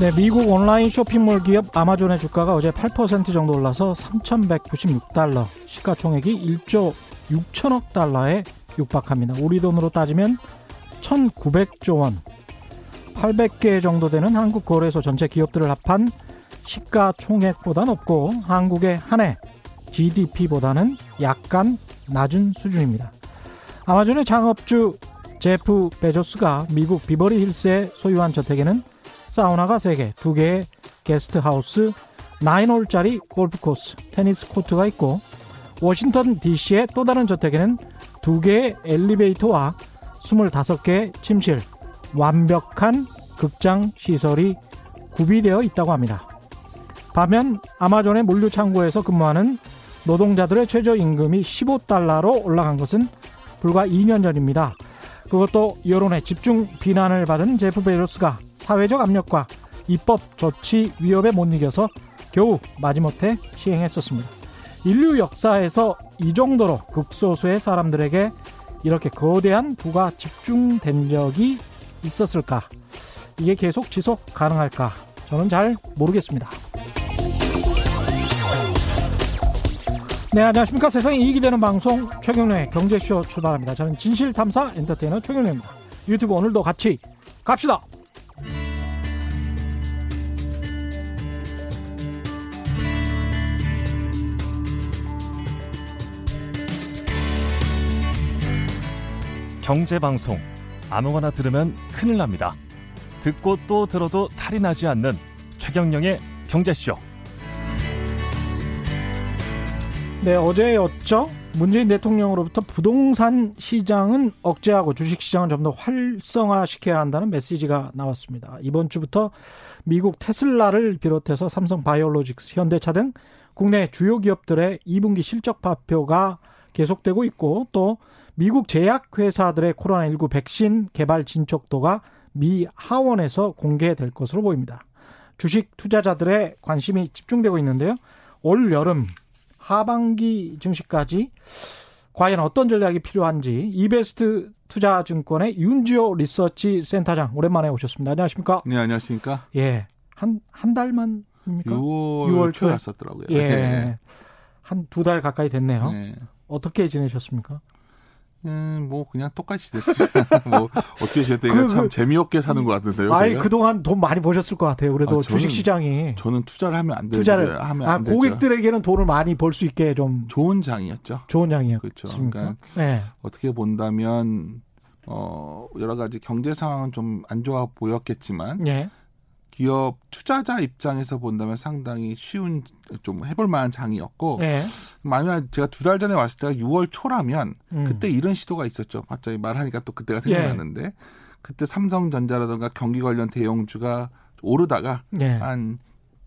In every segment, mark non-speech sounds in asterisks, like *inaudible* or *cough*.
네, 미국 온라인 쇼핑몰 기업 아마존의 주가가 어제 8% 정도 올라서 3,196달러, 시가총액이 1조 6천억 달러에 육박합니다. 우리 돈으로 따지면 1,900조 원, 800개 정도 되는 한국 거래소 전체 기업들을 합한 시가총액보다 높고 한국의 한 해 GDP보다는 약간 낮은 수준입니다. 아마존의 창업주 제프 베조스가 미국 비버리 힐스에 소유한 저택에는 사우나가 3개, 2개의 게스트하우스, 9홀짜리 골프코스, 테니스 코트가 있고 워싱턴 DC의 또 다른 저택에는 2개의 엘리베이터와 25개의 침실, 완벽한 극장 시설이 구비되어 있다고 합니다. 반면 아마존의 물류 창고에서 근무하는 노동자들의 최저 임금이 15달러로 올라간 것은 불과 2년 전입니다. 그것도 여론의 집중 비난을 받은 제프 베로스가 사회적 압력과 입법 조치 위협에 못 이겨서 겨우 마지못해 시행했었습니다. 인류 역사에서 이 정도로 극소수의 사람들에게 이렇게 거대한 부가 집중된 적이 있었을까? 이게 계속 지속 가능할까? 저는 잘 모르겠습니다. 네, 안녕하십니까. 세상에 이익이 되는 방송 최경련의 경제쇼 출발합니다. 저는 진실탐사 엔터테이너 최경련입니다. 유튜브 오늘도 같이 갑시다. 경제 방송 아무거나 들으면 큰일 납니다. 듣고 또 들어도 탈이 나지 않는 최경영의 경제쇼. 네, 어제였죠. 문재인 대통령으로부터 부동산 시장은 억제하고 주식 시장은 좀 더 활성화시켜야 한다는 메시지가 나왔습니다. 이번 주부터 미국 테슬라를 비롯해서 삼성 바이오로직스, 현대차 등 국내 주요 기업들의 2분기 실적 발표가 계속되고 있고 또 미국 제약회사들의 코로나19 백신 개발 진척도가 미 하원에서 공개될 것으로 보입니다. 주식 투자자들의 관심이 집중되고 있는데요. 올 여름 하반기 증시까지 과연 어떤 전략이 필요한지 이베스트 투자증권의 윤지호 리서치 센터장 오랜만에 오셨습니다. 안녕하십니까? 네, 안녕하십니까? 예. 한 한 달만입니까? 6월, 6월 초에 왔었더라고요. 예. *laughs* 네. 한두 달 가까이 됐네요. 네. 어떻게 지내셨습니까? 음, 뭐 그냥 똑같이 됐습니다. *laughs* 뭐 어떻게 지냈더니 그, 참 그, 재미없게 사는 것 같은데요. 아니 그동안 돈 많이 버셨을 것 같아요. 그래도 아, 주식 시장이 저는 투자를 하면 안 되죠. 투자를 하면 아, 안 고객들에게는 돈을 많이 벌 수 있게 좀 좋은 장이었죠. 좋은 장이었죠. 그렇죠. 그러니까 네. 어떻게 본다면 어 여러 가지 경제 상황은 좀 안 좋아 보였겠지만 네. 기업 투자자 입장에서 본다면 상당히 쉬운 좀 해볼 만한 장이었고 네. 만약 제가 두 달 전에 왔을 때가 6월 초라면 음. 그때 이런 시도가 있었죠. 갑자기 말하니까 또 그때가 생각났는데 예. 그때 삼성전자라든가 경기 관련 대형주가 오르다가 예.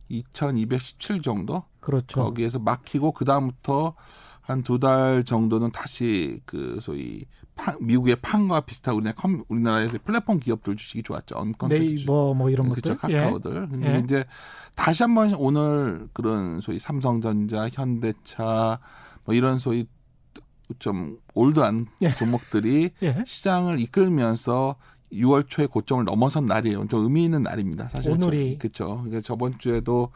한2,217 정도 그렇죠. 거기에서 막히고 그 다음부터 한 두 달 정도는 다시 그 소위 판, 미국의 판과 비슷하고 우리나라 컴, 우리나라에서 플랫폼 기업들 주식이 좋았죠. 언컨텐츠 네이버 뭐 이런 그쵸, 것들. 카카오들. 예. 근데 예. 이제 다시 한번 오늘 그런 소위 삼성전자, 현대차 뭐 이런 소위 좀 올드한 예. 종목들이 예. 시장을 이끌면서 6월 초에 고점을 넘어선 날이에요. 좀 의미 있는 날입니다. 사실 오늘이 그렇죠. 그러니까 저번 주에도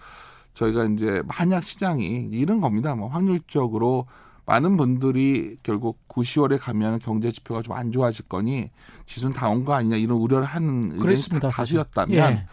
저희가 이제 만약 시장이 이런 겁니다. 뭐 확률적으로 많은 분들이 결국 9, 10월에 가면 경제 지표가 좀 안 좋아질 거니 지수는 다 온 거 아니냐 이런 우려를 하는 의견이 다수였다면 예.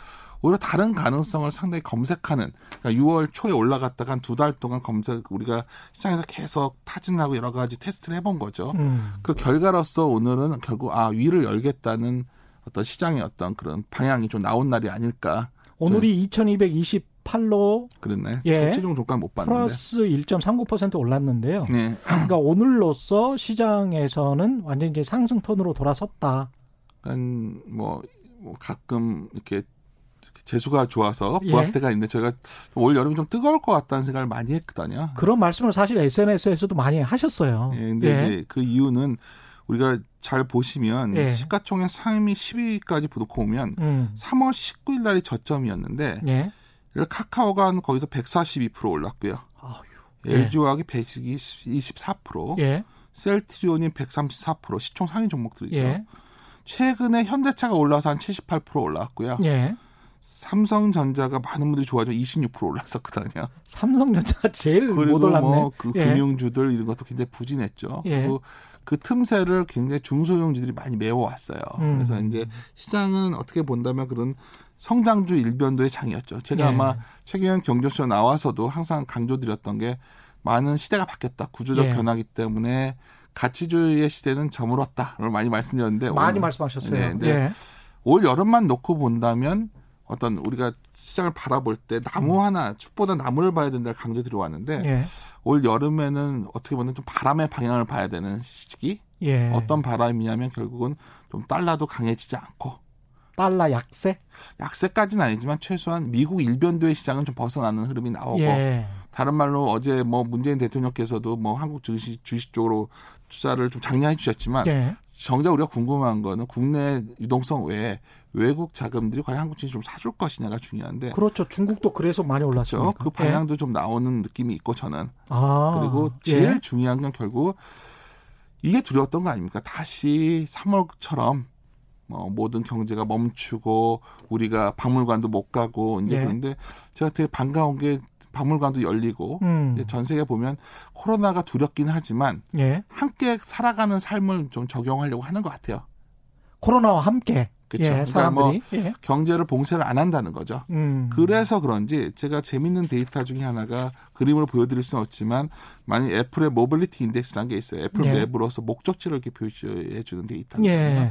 오히려 다른 가능성을 상당히 검색하는 그러니까 6월 초에 올라갔다가 한 두 달 동안 검색 우리가 시장에서 계속 타진하고 여러 가지 테스트를 해본 거죠. 음. 그 결과로서 오늘은 결국 아 위를 열겠다는 어떤 시장의 어떤 그런 방향이 좀 나온 날이 아닐까. 오늘이 2220 8로 그랬네. 예. 최종 종가 못 봤는데. 플러스 1.39% 올랐는데요. 네. 그러니까 오늘로서 시장에서는 완전 이제 상승 톤으로 돌아섰다. 뭐, 뭐 가끔 이렇게 재수가 좋아서 예. 부합 때가 있는데 저희가 올 여름 좀 뜨거울 것 같다는 생각을 많이 했거든요. 그런 말씀을 사실 SNS에서도 많이 하셨어요. 예. 근데 예. 이제 그 이유는 우리가 잘 보시면 예. 시가총액 상위 10위까지 부도코 오면 음. 3월 19일 날이 저점이었는데 예. 카카오가 거기서 142% 올랐고요. 아유, 예. LG화학이 124%, 예. 셀트리온이 134% 시총 상위 종목들이죠. 예. 최근에 현대차가 올라서 한 78% 올랐고요. 예. 삼성전자가 많은 분들이 좋아하죠. 26% 올랐었거든요. 삼성전자가 제일 못 그리고 올랐네. 뭐그 예. 금융주들 이런 것도 굉장히 부진했죠. 예. 그리고 그 틈새를 굉장히 중소형주들이 많이 메워왔어요. 음. 그래서 이제 시장은 어떻게 본다면 그런 성장주 일변도의 장이었죠. 제가 예. 아마 최경영 경제쇼 나와서도 항상 강조드렸던 게 많은 시대가 바뀌었다. 구조적 예. 변화기 때문에 가치주의의 시대는 저물었다를 많이 말씀드렸는데 많이 오늘 말씀하셨어요. 네, 네. 예. 올 여름만 놓고 본다면 어떤 우리가 시장을 바라볼 때 나무 하나 숲보다 나무를 봐야 된다를 강조드려 왔는데 음. 예. 올 여름에는 어떻게 보면 좀 바람의 방향을 봐야 되는 시기. 예. 어떤 바람이냐면 결국은 좀 달러도 강해지지 않고 달러 약세? 약세까지는 아니지만 최소한 미국 일변도의 시장은 좀 벗어나는 흐름이 나오고 예. 다른 말로 어제 뭐 문재인 대통령께서도 뭐 한국 주식 주식 쪽으로 투자를 좀 장려해 주셨지만 예. 정작 우리가 궁금한 거는 국내 유동성 외에 외국 자금들이 과연 한국 주식 좀 사줄 것이냐가 중요한데 그렇죠. 중국도 그래서 많이 그렇죠. 올랐죠. 그 방향도 좀 나오는 느낌이 있고 저는 아. 그리고 제일 예. 중요한 건 결국 이게 두려웠던 거 아닙니까? 다시 3월처럼 뭐 모든 경제가 멈추고 우리가 박물관도 못 가고 이제 예. 그런데 제가 되게 반가운 게 박물관도 열리고 음. 전 세계 보면 코로나가 두렵긴 하지만 예. 함께 살아가는 삶을 좀 적용하려고 하는 것 같아요. 코로나와 함께 그쵸. 예, 그러니까 뭐 예. 경제를 봉쇄를 안 한다는 거죠. 음. 그래서 그런지 제가 재밌는 데이터 중에 하나가 그림으로 보여드릴 수는 없지만 만약 애플의 mobility index라는 게 있어요. 애플 예. 맵으로서 목적지를 이렇게 표시해 주는 데이터거든요.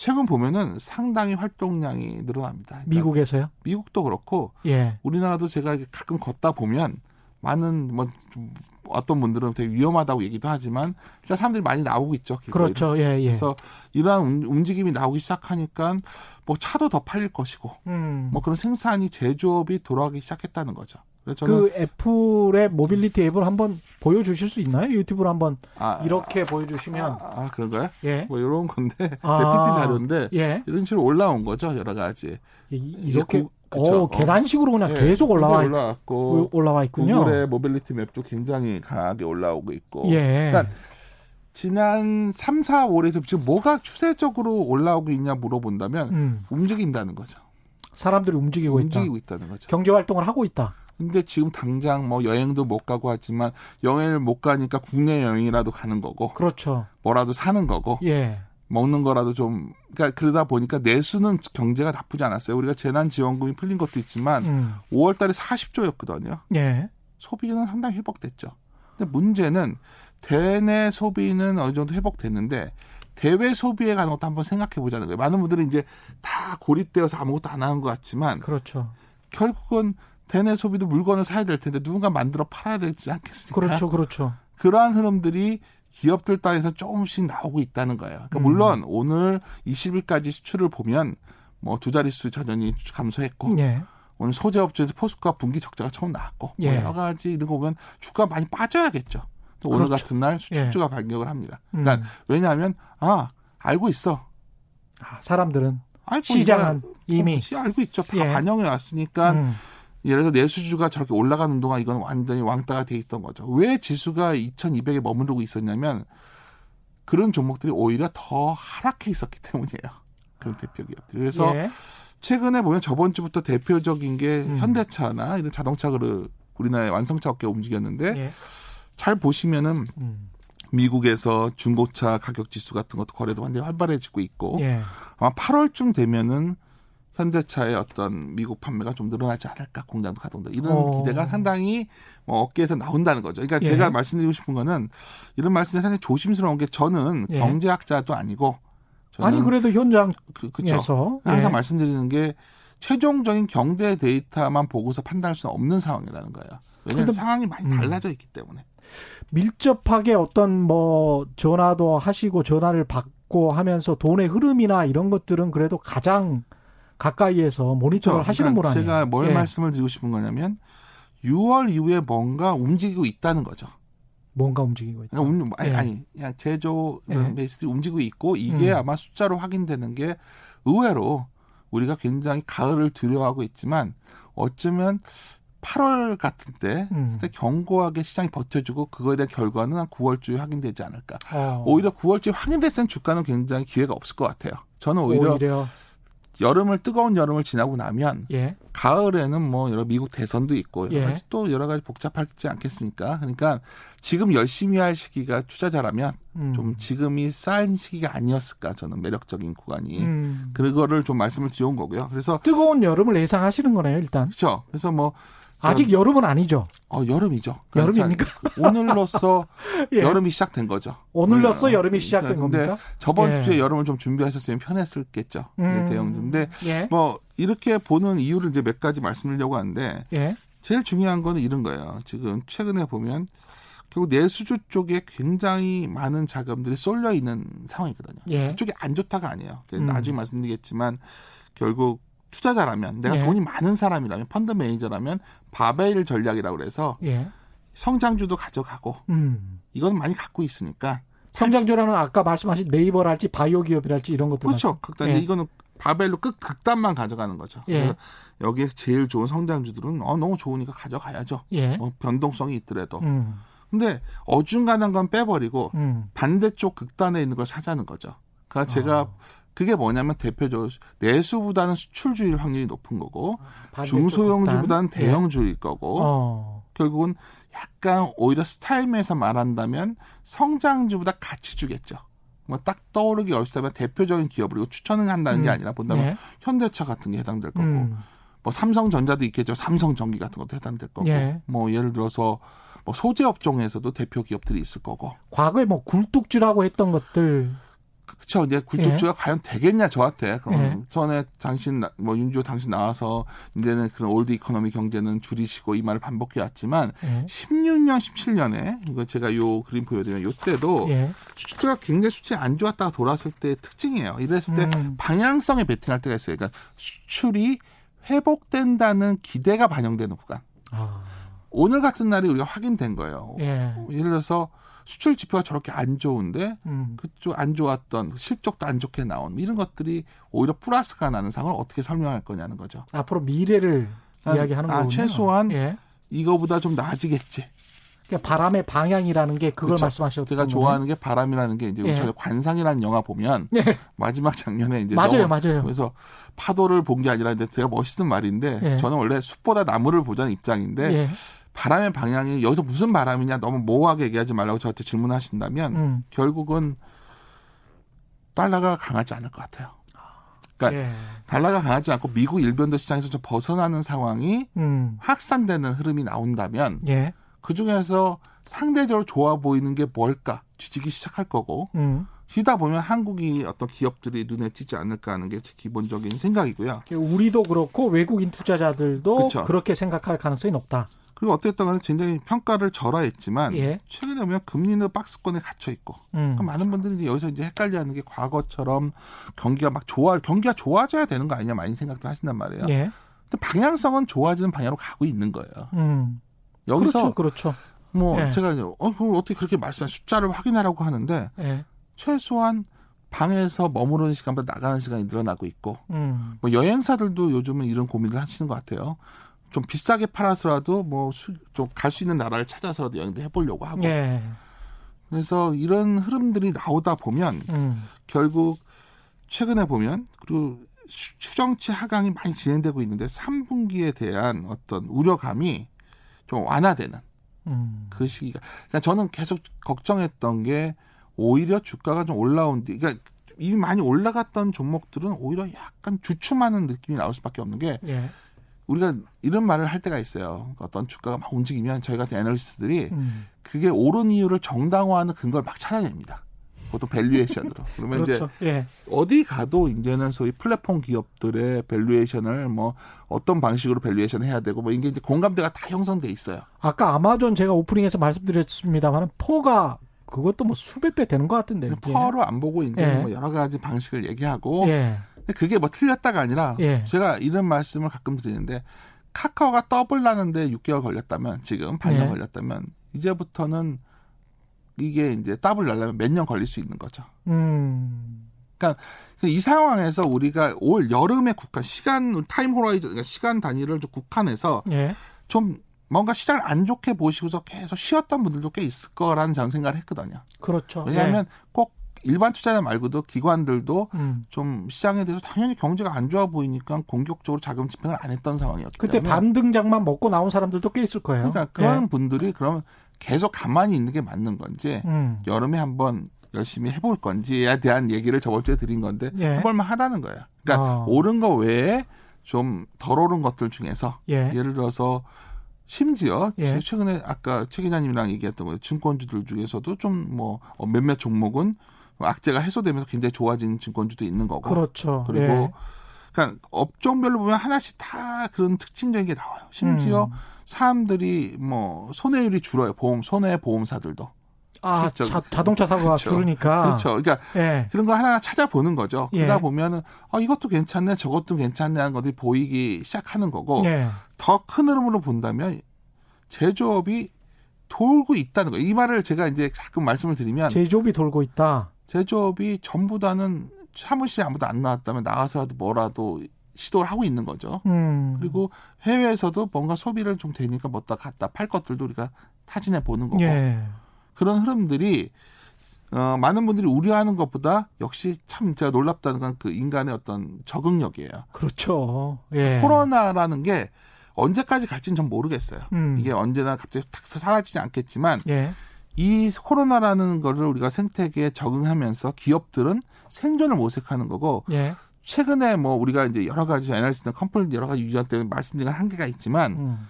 예. 최근 보면은 상당히 활동량이 늘어납니다. 그러니까 미국에서요? 미국도 그렇고 예. 우리나라도 제가 가끔 걷다 보면 많은 뭐좀 어떤 분들은 되게 위험하다고 얘기도 하지만 사람들이 많이 나오고 있죠. 길거리로. 그렇죠. 예, 예. 그래서 이러한 움- 움직임이 나오기 시작하니까 뭐 차도 더 팔릴 것이고 음. 뭐 그런 생산이 제조업이 돌아가기 시작했다는 거죠. 저는 그 애플의 모빌리티 앱을 한번 보여주실 수 있나요? 유튜브로 한번 아, 이렇게 보여주시면 아, 아, 그런가요? 예. 뭐 이런 건데 *laughs* 제 PT 아. 자료인데 예. 이런 식으로 올라온 거죠 여러 가지. 이- 이렇게 구- 그쵸. 오, 계단식으로 그냥 예, 계속 올라와 있, 올라왔고 올라와 있군요. 구글의 모빌리티 맵도 굉장히 강하게 올라오고 있고. 예. 그러니까 지난 3, 4, 5월에서 지금 뭐가 추세적으로 올라오고 있냐 물어본다면 음. 움직인다는 거죠. 사람들이 움직이고, 움직이고 있다. 있다는 거죠. 경제 활동을 하고 있다. 근데 지금 당장 뭐 여행도 못 가고 하지만 여행을 못 가니까 국내 여행이라도 가는 거고 그렇죠. 뭐라도 사는 거고 예. 먹는 거라도 좀 그러니까 그러다 보니까 내수는 경제가 나쁘지 않았어요. 우리가 재난 지원금이 풀린 것도 있지만 음. 5월 달에 40조였거든요. 예. 소비는 상당히 회복됐죠. 근데 문제는 대내 소비는 어느 정도 회복됐는데 대외 소비에 가는 것도 한번 생각해 보자는 거예요. 많은 분들은 이제 다 고립되어서 아무것도 안 하는 것 같지만 그렇죠. 결국은 대내 소비도 물건을 사야 될 텐데 누군가 만들어 팔아야 되지 않겠습니까? 그렇죠. 그렇죠. 그러한 흐름들이 기업들 따에서 조금씩 나오고 있다는 거예요. 그러니까 음. 물론 오늘 20일까지 수출을 보면 뭐 두 자릿수 여전히 감소했고 예. 오늘 소재 업체에서 포스코가 분기 적자가 처음 나왔고 뭐 예. 여러 가지 이런 거 보면 주가 많이 빠져야겠죠. 또 오늘 그렇죠. 같은 날 수출주가 발격을 합니다. 음. 그러니까 왜냐하면 아 알고 있어. 아, 사람들은 뭐 시장은. 이미 어, 시 알고 있죠. 다 예. 반영해 왔으니까 음. 예를 들어 내수주가 저렇게 올라가는 동안 이건 완전히 왕따가 돼 있던 거죠. 왜 지수가 2,200에 머무르고 있었냐면 그런 종목들이 오히려 더 하락해 있었기 때문이에요. 그런 대표 기업들이. 그래서 예. 최근에 보면 저번 주부터 대표적인 게 음. 현대차나 이런 자동차 그 우리나라의 완성차 업계 가 움직였는데 예. 잘 보시면은 음. 미국에서 중고차 가격 지수 같은 것도 거래도 완전히 활발해지고 있고 예. 아마 8월쯤 되면은 현대차의 어떤 미국 판매가 좀 늘어나지 않을까 공장도 가동돼 이런 어. 기대가 상당히 뭐 업계에서 나온다는 거죠. 그러니까 예. 제가 말씀드리고 싶은 거는 이런 말씀이 상당히 조심스러운 게 저는 예. 경제학자도 아니고 아니 그래도 현장에서 그, 그쵸. 예. 항상 말씀드리는 게 최종적인 경제 데이터만 보고서 판단할 수는 없는 상황이라는 거예요. 왜냐하면 상황이 많이 음. 달라져 있기 때문에. 밀접하게 어떤 뭐 전화도 하시고 전화를 받고 하면서 돈의 흐름이나 이런 것들은 그래도 가장 가까이에서 모니터를 하시는 분 그러니까 아니에요? 제가 뭘 예. 말씀을 드리고 싶은 거냐면 6월 이후에 뭔가 움직이고 있다는 거죠. 뭔가 움직이고 있다. 그러니까 움- 아니, 예. 아니 그냥 제조 예. 이런 베이스들이 움직이고 있고 이게 음. 아마 숫자로 확인되는 게 의외로 우리가 굉장히 가을을 두려워하고 있지만 어쩌면 8월 같은 때 음. 견고하게 시장이 버텨주고 그거에 대한 결과는 한 9월쯤에 확인되지 않을까. 어. 오히려 9월쯤에 확인됐을 땐 주가는 굉장히 기회가 없을 것 같아요. 저는 오히려, 오히려 여름을 뜨거운 여름을 지나고 나면 예. 가을에는 뭐 여러 미국 대선도 있고 여러 예. 가지 또 여러 가지 복잡하지 않겠습니까? 그러니까 지금 열심히 할 시기가 투자자라면 음. 좀 지금이 싼 시기가 아니었을까 저는 매력적인 구간이 음. 그거를 좀 말씀을 드려온 거고요. 그래서 뜨거운 여름을 예상하시는 거네요, 일단. 그렇죠. 그래서 뭐 아직 여름은 아니죠. 어 여름이죠. 여름입니까? 자, 오늘로써 *laughs* 예. 여름이 시작된 거죠. 오늘로써 어, 여름이 시작된 근데 겁니까? 저번 예. 주에 여름을 좀 준비하셨으면 편했었겠죠. 음. 대형주. 근데 예. 뭐 이렇게 보는 이유를 이제 몇 가지 말씀드리려고 하는데 예. 제일 중요한 거는 이런 거예요. 지금 최근에 보면 결국 내수주 쪽에 굉장히 많은 자금들이 쏠려 있는 상황이거든요. 예. 그쪽이 안 좋다가 아니에요. 음. 나중에 말씀드리겠지만 결국 투자자라면 내가 예. 돈이 많은 사람이라면 펀드 매니저라면 바벨 전략이라고 그래서 예. 성장주도 가져가고 음. 이건 많이 갖고 있으니까 성장주라는 아까 말씀하신 네이버랄지 바이오 기업이랄지 이런 것들 그렇죠. 극단 예. 이거는 바벨로 끝 극단만 가져가는 거죠. 예. 여기에 제일 좋은 성장주들은 어 너무 좋으니까 가져가야죠. 예. 뭐 변동성이 있더라도. 음. 근데 어중간한 건 빼버리고 음. 반대쪽 극단에 있는 걸 사자는 거죠. 그러니까 제가 아. 그게 뭐냐면 대표적으로 내수보다는 수출주일 확률이 높은 거고 반대쪽 중소형주보다는. 예. 대형주일 거고 어. 결국은 약간 오히려 스타일에서 말한다면 성장주보다 가치 주겠죠. 뭐딱 떠오르기 어렵다면 대표적인 기업을 추천을 한다는 게 음. 아니라 본다면 예. 현대차 같은 게 해당될 거고 음. 뭐 삼성전자도 있겠죠. 삼성전기 같은 것도 해당될 거고 예. 뭐 예를 들어서 뭐 소재 업종에서도 대표 기업들이 있을 거고 과거에 뭐 굴뚝주라고 했던 것들 그쵸. 이제 굴뚝주가 과연 되겠냐 저한테. 그럼 예. 전에 당신 나- 뭐 윤주 당신 나와서 이제는 그런 old economy 경제는 줄이시고 이 말을 반복해 왔지만 예. 16년 17년에 이거 제가 요 그림 보여드리면 요때도 예. 수출가 굉장히 수출이 안 좋았다가 돌아왔을 때 특징이에요. 이랬을 때 음. 방향성에 베팅할 때가 있어요. 그러니까 수출이 회복된다는 기대가 반영되는 구간. 아. 오늘 같은 날이 우리가 확인된 거예요. 예. 예를 들어서 수출 지표가 저렇게 안 좋은데 음. 그쪽 안 좋았던 실적도 안 좋게 나온 이런 것들이 오히려 플러스가 나는 상황을 어떻게 설명할 거냐는 거죠. 앞으로 미래를 아, 이야기하는 아, 거군요. 최소한 예. 이거보다 좀 나아지겠지. 그러니까 바람의 방향이라는 게 그걸 그렇죠. 말씀하셨던 제가. 좋아하는 게 바람이라는 게 이제 예. 저희 관상이라는 영화 보면 예. 마지막 장면에 이제 맞아요, 너무- 맞아요. 그래서 파도를 본 게 아니라 이제 되게 멋있는 말인데 예. 저는 원래 숲보다 나무를 보자는 입장인데 예. 바람의 방향이 여기서 무슨 바람이냐 너무 모호하게 얘기하지 말라고 저한테 질문하신다면 음. 결국은 달러가 강하지 않을 것 같아요. 그러니까 예. 달러가 강하지 않고 미국 일변도 시장에서 좀 벗어나는 상황이 음. 확산되는 흐름이 나온다면 예. 그 중에서 상대적으로 좋아 보이는 게 뭘까 뒤지기 시작할 거고 음. 뒤다 보면 한국이 어떤 기업들이 눈에 띄지 않을까 하는 게 제 기본적인 생각이고요. 우리도 그렇고 외국인 투자자들도 그쵸. 그렇게 생각할 가능성이 높다. 그리고 어쨌든 간에 굉장히 평가를 절하했지만 예. 최근에 보면 금리는 박스권에 갇혀 있고 음. 그럼 많은 분들이 여기서 이제 헷갈려하는 게 과거처럼 경기가 막 좋아 경기가 좋아져야 되는 거 아니냐 많이 생각들 하신단 말이에요. 예. 근데 방향성은 좋아지는 방향으로 가고 있는 거예요. 음. 여기서 그렇죠. 그렇죠. 뭐 예. 제가 이제 어 그걸 어떻게 그렇게 말씀해 숫자를 확인하라고 하는데 예. 최소한 방에서 머무르는 시간보다 나가는 시간이 늘어나고 있고 음. 뭐 여행사들도 요즘은 이런 고민을 하시는 것 같아요. 좀 비싸게 팔아서라도 뭐 좀 갈 수 있는 나라를 찾아서라도 여행도 해보려고 하고 예. 그래서 이런 흐름들이 나오다 보면 음. 결국 최근에 보면 그리고 수- 추정치 하강이 많이 진행되고 있는데 3분기에 대한 어떤 우려감이 좀 완화되는 음. 그 시기가 그러니까 저는 계속 걱정했던 게 오히려 주가가 좀 올라온 뒤 그러니까 이미 많이 올라갔던 종목들은 오히려 약간 주춤하는 느낌이 나올 수밖에 없는 게 예. 우리가 이런 말을 할 때가 있어요. 어떤 주가가 막 움직이면 저희 같은 애널리스트들이 음. 그게 옳은 이유를 정당화하는 근거를 막 찾아냅니다. 그것도 valuation으로. *laughs* 그러면 이제 그렇죠. 예. 어디 가도 이제는 소위 플랫폼 기업들의 valuation을 뭐 어떤 방식으로 valuation 해야 되고 뭐 이게 이제 공감대가 다 형성돼 있어요. 아까 아마존 제가 오프닝에서 말씀드렸습니다만 PER가 그것도 뭐 수백 배 되는 것 같은데. PER로 안 보고 이제 예. 뭐 여러 가지 방식을 얘기하고 예. 그게 뭐 틀렸다가 아니라 예. 제가 이런 말씀을 가끔 드리는데 카카오가 더블 나는데 6개월 걸렸다면 지금 반년 예. 걸렸다면 이제부터는 이게 이제 더블 날려면 몇 년 걸릴 수 있는 거죠. 음. 이 상황에서 우리가 올 여름에 국한 시간 time horizon 그러니까 시간 단위를 좀 국한해서 예. 좀 뭔가 시장을 안 좋게 보시고서 계속 쉬었던 분들도 꽤 있을 거라는 저는 생각을 했거든요. 그렇죠. 왜냐하면 꼭 일반 투자자 말고도 기관들도 음. 좀 시장에 대해서 당연히 경제가 안 좋아 보이니까 공격적으로 자금 집행을 안 했던 상황이었기 그때 때문에 반등장만 먹고 나온 사람들도 꽤 있을 거예요. 그러니까 그런 분들이 그러면 계속 가만히 있는 게 맞는 건지 음. 여름에 한번 열심히 해볼 건지에 대한 얘기를 저번 주에 드린 건데 예. 해볼만 하다는 거예요. 그러니까 어. 오른 거 외에 좀 덜 오른 것들 중에서 예. 예를 들어서 심지어 예. 최근에 아까 최 기자님이랑 얘기했던 거 증권주들 중에서도 좀 뭐 몇몇 종목은 악재가 해소되면서 굉장히 좋아진 증권주도 있는 거고 그렇죠. 그리고 예. 그러니까 업종별로 보면 하나씩 다 그런 특징적인 게 나와요. 심지어 음. 사람들이 뭐 손해율이 줄어요. 보험 손해 보험사들도 아, 자, 자동차 사고가 그렇죠. 줄으니까. 그렇죠. 그러니까 예. 그런 거 하나 찾아보는 거죠. 예. 그러다 보면은 어 이것도 괜찮네, 저것도 괜찮네 하는 것들이 보이기 시작하는 거고 예. 더큰 흐름으로 본다면 제조업이 돌고 있다는 거예요. 이 말을 제가 이제 가끔 말씀을 드리면 제조업이 돌고 있다. 제조업이 전부 다는 사무실에 아무도 안 나왔다면 나가서라도 뭐라도 시도를 하고 있는 거죠. 음. 그리고 해외에서도 뭔가 소비를 좀 되니까 뭐다 갖다 팔 것들도 우리가 타진해 보는 거고 예. 그런 흐름들이 어, 많은 분들이 우려하는 것보다 역시 참 제가 놀랍다는 건 그 인간의 어떤 적응력이에요. 그렇죠. 예. 코로나라는 게 언제까지 갈지는 전 모르겠어요. 음. 이게 언제나 갑자기 탁 사라지지 않겠지만 예. 이 코로나라는 거를 우리가 생태계에 적응하면서 기업들은 생존을 모색하는 거고 예. 최근에 뭐 우리가 이제 여러 가지 애널리스트나 컴플 여러 가지 유전 때문에 말씀드린 한계가 있지만 음.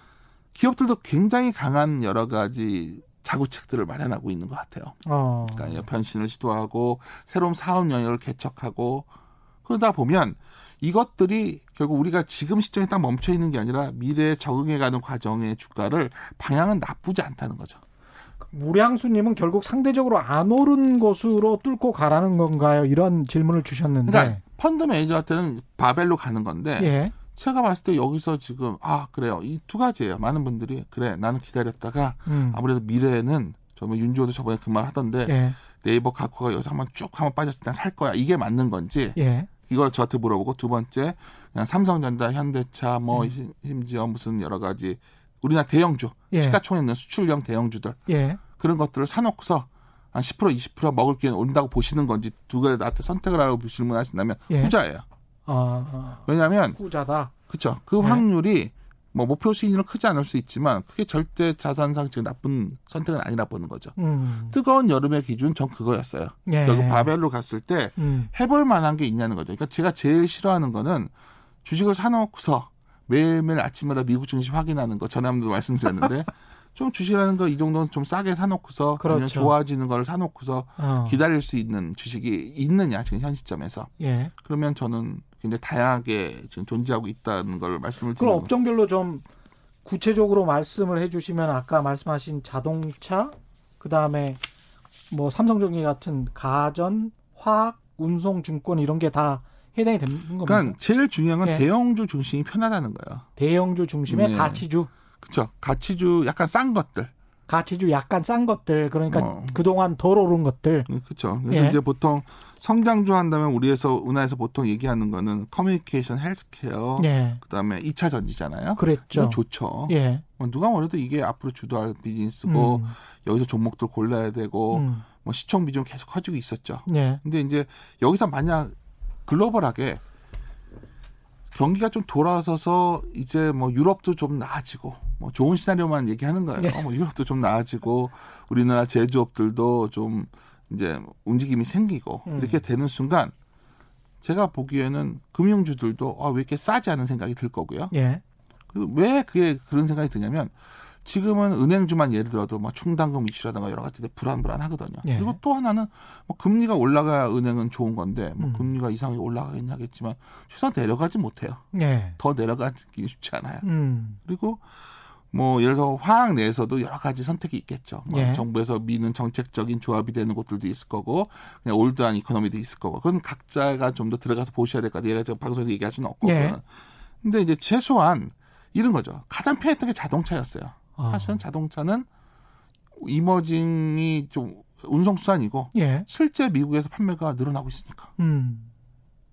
기업들도 굉장히 강한 여러 가지 자구책들을 마련하고 있는 것 같아요. 어. 그러니까 변신을 시도하고 새로운 사업 영역을 개척하고 그러다 보면 이것들이 결국 우리가 지금 시점에 딱 멈춰 있는 게 아니라 미래에 적응해가는 과정의 주가를 방향은 나쁘지 않다는 거죠. 무량수님은 결국 상대적으로 안 오른 곳으로 뚫고 가라는 건가요? 이런 질문을 주셨는데. 그러니까 펀드 매니저한테는 바벨로 가는 건데 예. 제가 봤을 때 여기서 지금 아 그래요 이 두 가지예요. 많은 분들이 그래 나는 기다렸다가 음. 아무래도 미래에는 저뭐 윤주호도 저번에 그 말 하던데 예. 네이버 가코가 여기서 한번 쭉 한번 빠졌을 때 살 거야 이게 맞는 건지 예. 이걸 저한테 물어보고 두 번째 그냥 삼성전자, 현대차 뭐 음. 심- 심지어 무슨 여러 가지 우리나라 대형주 예. 시가총액 있는 수출형 대형주들 예. 그런 것들을 사놓고서 한 10% 20% 먹을 기회 온다고 보시는 건지 두개 나한테 선택을 하라고 질문하신다면 예. 후자예요. 아, 아. 왜냐하면 후자다. 그쵸 그 네. 확률이 뭐 목표 수익률은 크지 않을 수 있지만 그게 절대 자산상 지금 나쁜 선택은 아니라 보는 거죠. 음. 뜨거운 여름의 기준 전 그거였어요. 예. 결국 바벨로 갔을 때 음. 해볼 만한 게 있냐는 거죠. 그러니까 제가 제일 싫어하는 거는 주식을 사놓고서 매일매일 아침마다 미국 증시 확인하는 거 전에한번도 말씀드렸는데 *laughs* 좀 주식이라는 거 이 정도는 좀 싸게 사놓고서 그냥 그렇죠. 좋아지는 걸 사놓고서 어. 기다릴 수 있는 주식이 있느냐 지금 현 시점에서 예. 그러면 저는 굉장히 다양하게 지금 존재하고 있다는 걸 말씀을 그럼 드리는 거죠. 업종별로 좀 구체적으로 말씀을 해주시면 아까 말씀하신 자동차, 그 다음에 뭐 삼성전기 같은 가전, 화학, 운송, 증권 이런 게 다 해당이 되는 겁니까? 그러니까 제일 중요한 건 예. 대형주 중심이 편하다는 거예요. 대형주 중심의 네. 가치주, 그렇죠. 가치주 약간 싼 것들. 가치주 약간 싼 것들, 그러니까 어. 그동안 덜 오른 것들. 그렇죠. 그래서 예. 이제 보통 성장주 한다면 우리에서 운하에서 보통 얘기하는 거는 커뮤니케이션, 헬스케어, 예. 그다음에 2차 전지잖아요. 그랬죠. 좋죠. 예. 뭐 누가 뭐래도 이게 앞으로 주도할 비즈니스고 음. 여기서 종목들 골라야 되고 음. 뭐 시총 비중 계속 커지고 있었죠. 예. 근데 이제 여기서 만약 글로벌하게 경기가 좀 돌아서서 이제 뭐 유럽도 좀 나아지고 뭐 좋은 시나리오만 얘기하는 거예요. 네. 뭐 유럽도 좀 나아지고 우리나라 제조업들도 좀 이제 움직임이 생기고 음. 이렇게 되는 순간 제가 보기에는 금융주들도 아, 왜 이렇게 싸지 않은 생각이 들 거고요. 예. 그리고 왜 그게 그런 생각이 드냐면 지금은 은행주만 예를 들어도 뭐 충당금 이슈라든가 여러 가지 불안불안하거든요. 예. 그리고 또 하나는 뭐 금리가 올라가야 은행은 좋은 건데 뭐 음. 금리가 이상하게 올라가겠냐겠지만 최소한 내려가지 못해요. 예. 더 내려가기 쉽지 않아요. 음. 그리고 뭐 예를 들어 화학 내에서도 여러 가지 선택이 있겠죠. 뭐 예. 정부에서 미는 정책적인 조합이 되는 곳들도 있을 거고 그냥 올드한 이코노미도 있을 거고 그건 각자가 좀 더 들어가서 보셔야 될 것 같아요. 얘가 지금 방송에서 얘기할 수는 없고. 예. 근데 이제 최소한 이런 거죠. 가장 편했던 게 자동차였어요. 아. 사실은 자동차는 이머징이 좀 운송수단이고 예. 실제 미국에서 판매가 늘어나고 있으니까. 음.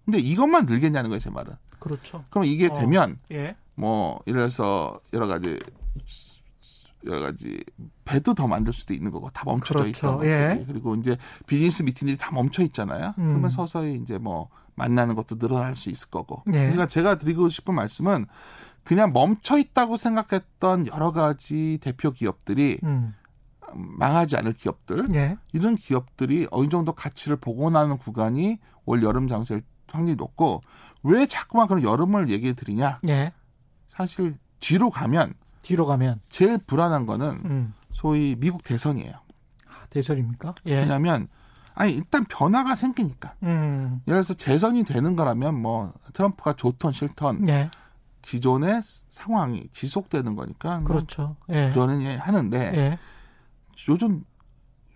근데 이것만 늘겠냐는 거예요, 제 말은. 그렇죠. 그럼 이게 어. 되면 예. 뭐 이래서 여러 가지 여러 가지 배도 더 만들 수도 있는 거고 다 멈춰져 그렇죠. 있던 것들이 예. 그리고 이제 비즈니스 미팅들이 다 멈춰 있잖아요. 음. 그러면 서서히 이제 뭐 만나는 것도 늘어날 수 있을 거고. 예. 그러니까 제가 드리고 싶은 말씀은 그냥 멈춰 있다고 생각했던 여러 가지 대표 기업들이 음. 망하지 않을 기업들 예. 이런 기업들이 어느 정도 가치를 복원하는 구간이 올 여름 장세일 확률이 높고 왜 자꾸만 그런 여름을 얘기해 드리냐? 예. 사실 뒤로 가면 뒤로 가면 제일 불안한 거는 음. 소위 미국 대선이에요. 아, 대선입니까? 예. 왜냐하면 아니 일단 변화가 생기니까. 음. 예를 들어서 재선이 되는 거라면 뭐 트럼프가 좋던 싫던 예. 기존의 상황이 지속되는 거니까 뭐 그렇죠. 예. 그러느니 하는데 예. 요즘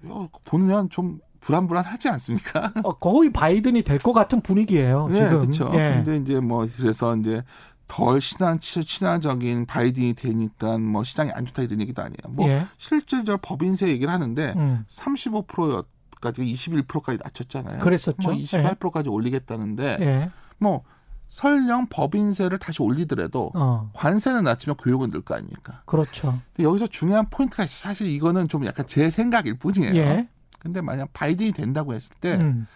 요 보면 좀 불안불안하지 않습니까? 어, 거의 바이든이 될 것 같은 분위기예요. 네, 지금. 그렇죠. 예. 근데 이제 뭐 그래서 이제 덜 친한 친화적인 바이든이 되니까 뭐 시장이 안 좋다 이런 얘기도 아니에요. 뭐 예. 실제 저 법인세 얘기를 하는데 음. 35%까지 21%까지 낮췄잖아요. 그랬었죠. 뭐 28%까지 올리겠다는데 예. 뭐 설령 법인세를 다시 올리더라도 어. 관세는 낮추면 교육은 늘 거 아닙니까? 그렇죠. 근데 여기서 중요한 포인트가 있어요. 사실 이거는 좀 약간 제 생각일 뿐이에요. 예. 근데 만약 바이든이 된다고 했을 때 음.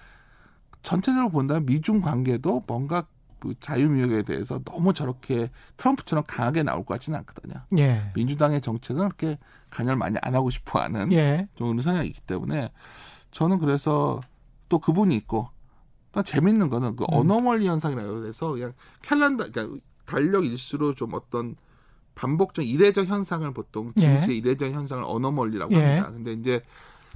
전체적으로 본다면 미중 관계도 뭔가 그 자유무역에 대해서 너무 저렇게 트럼프처럼 강하게 나올 것 같지는 않거든요. 예. 민주당의 정책은 그렇게 간여를 많이 안 하고 싶어하는 예. 좀 그런 성향이 있기 때문에 저는 그래서 또 그분이 있고 또 재밌는 거는 그 음. 어너멀리 현상이라고 해서 그냥 캘린더 그러니까 달력 일수로 좀 어떤 반복적 이례적 현상을 보통 예. 진짜 이례적 현상을 어너멀리라고 예. 합니다. 근데 이제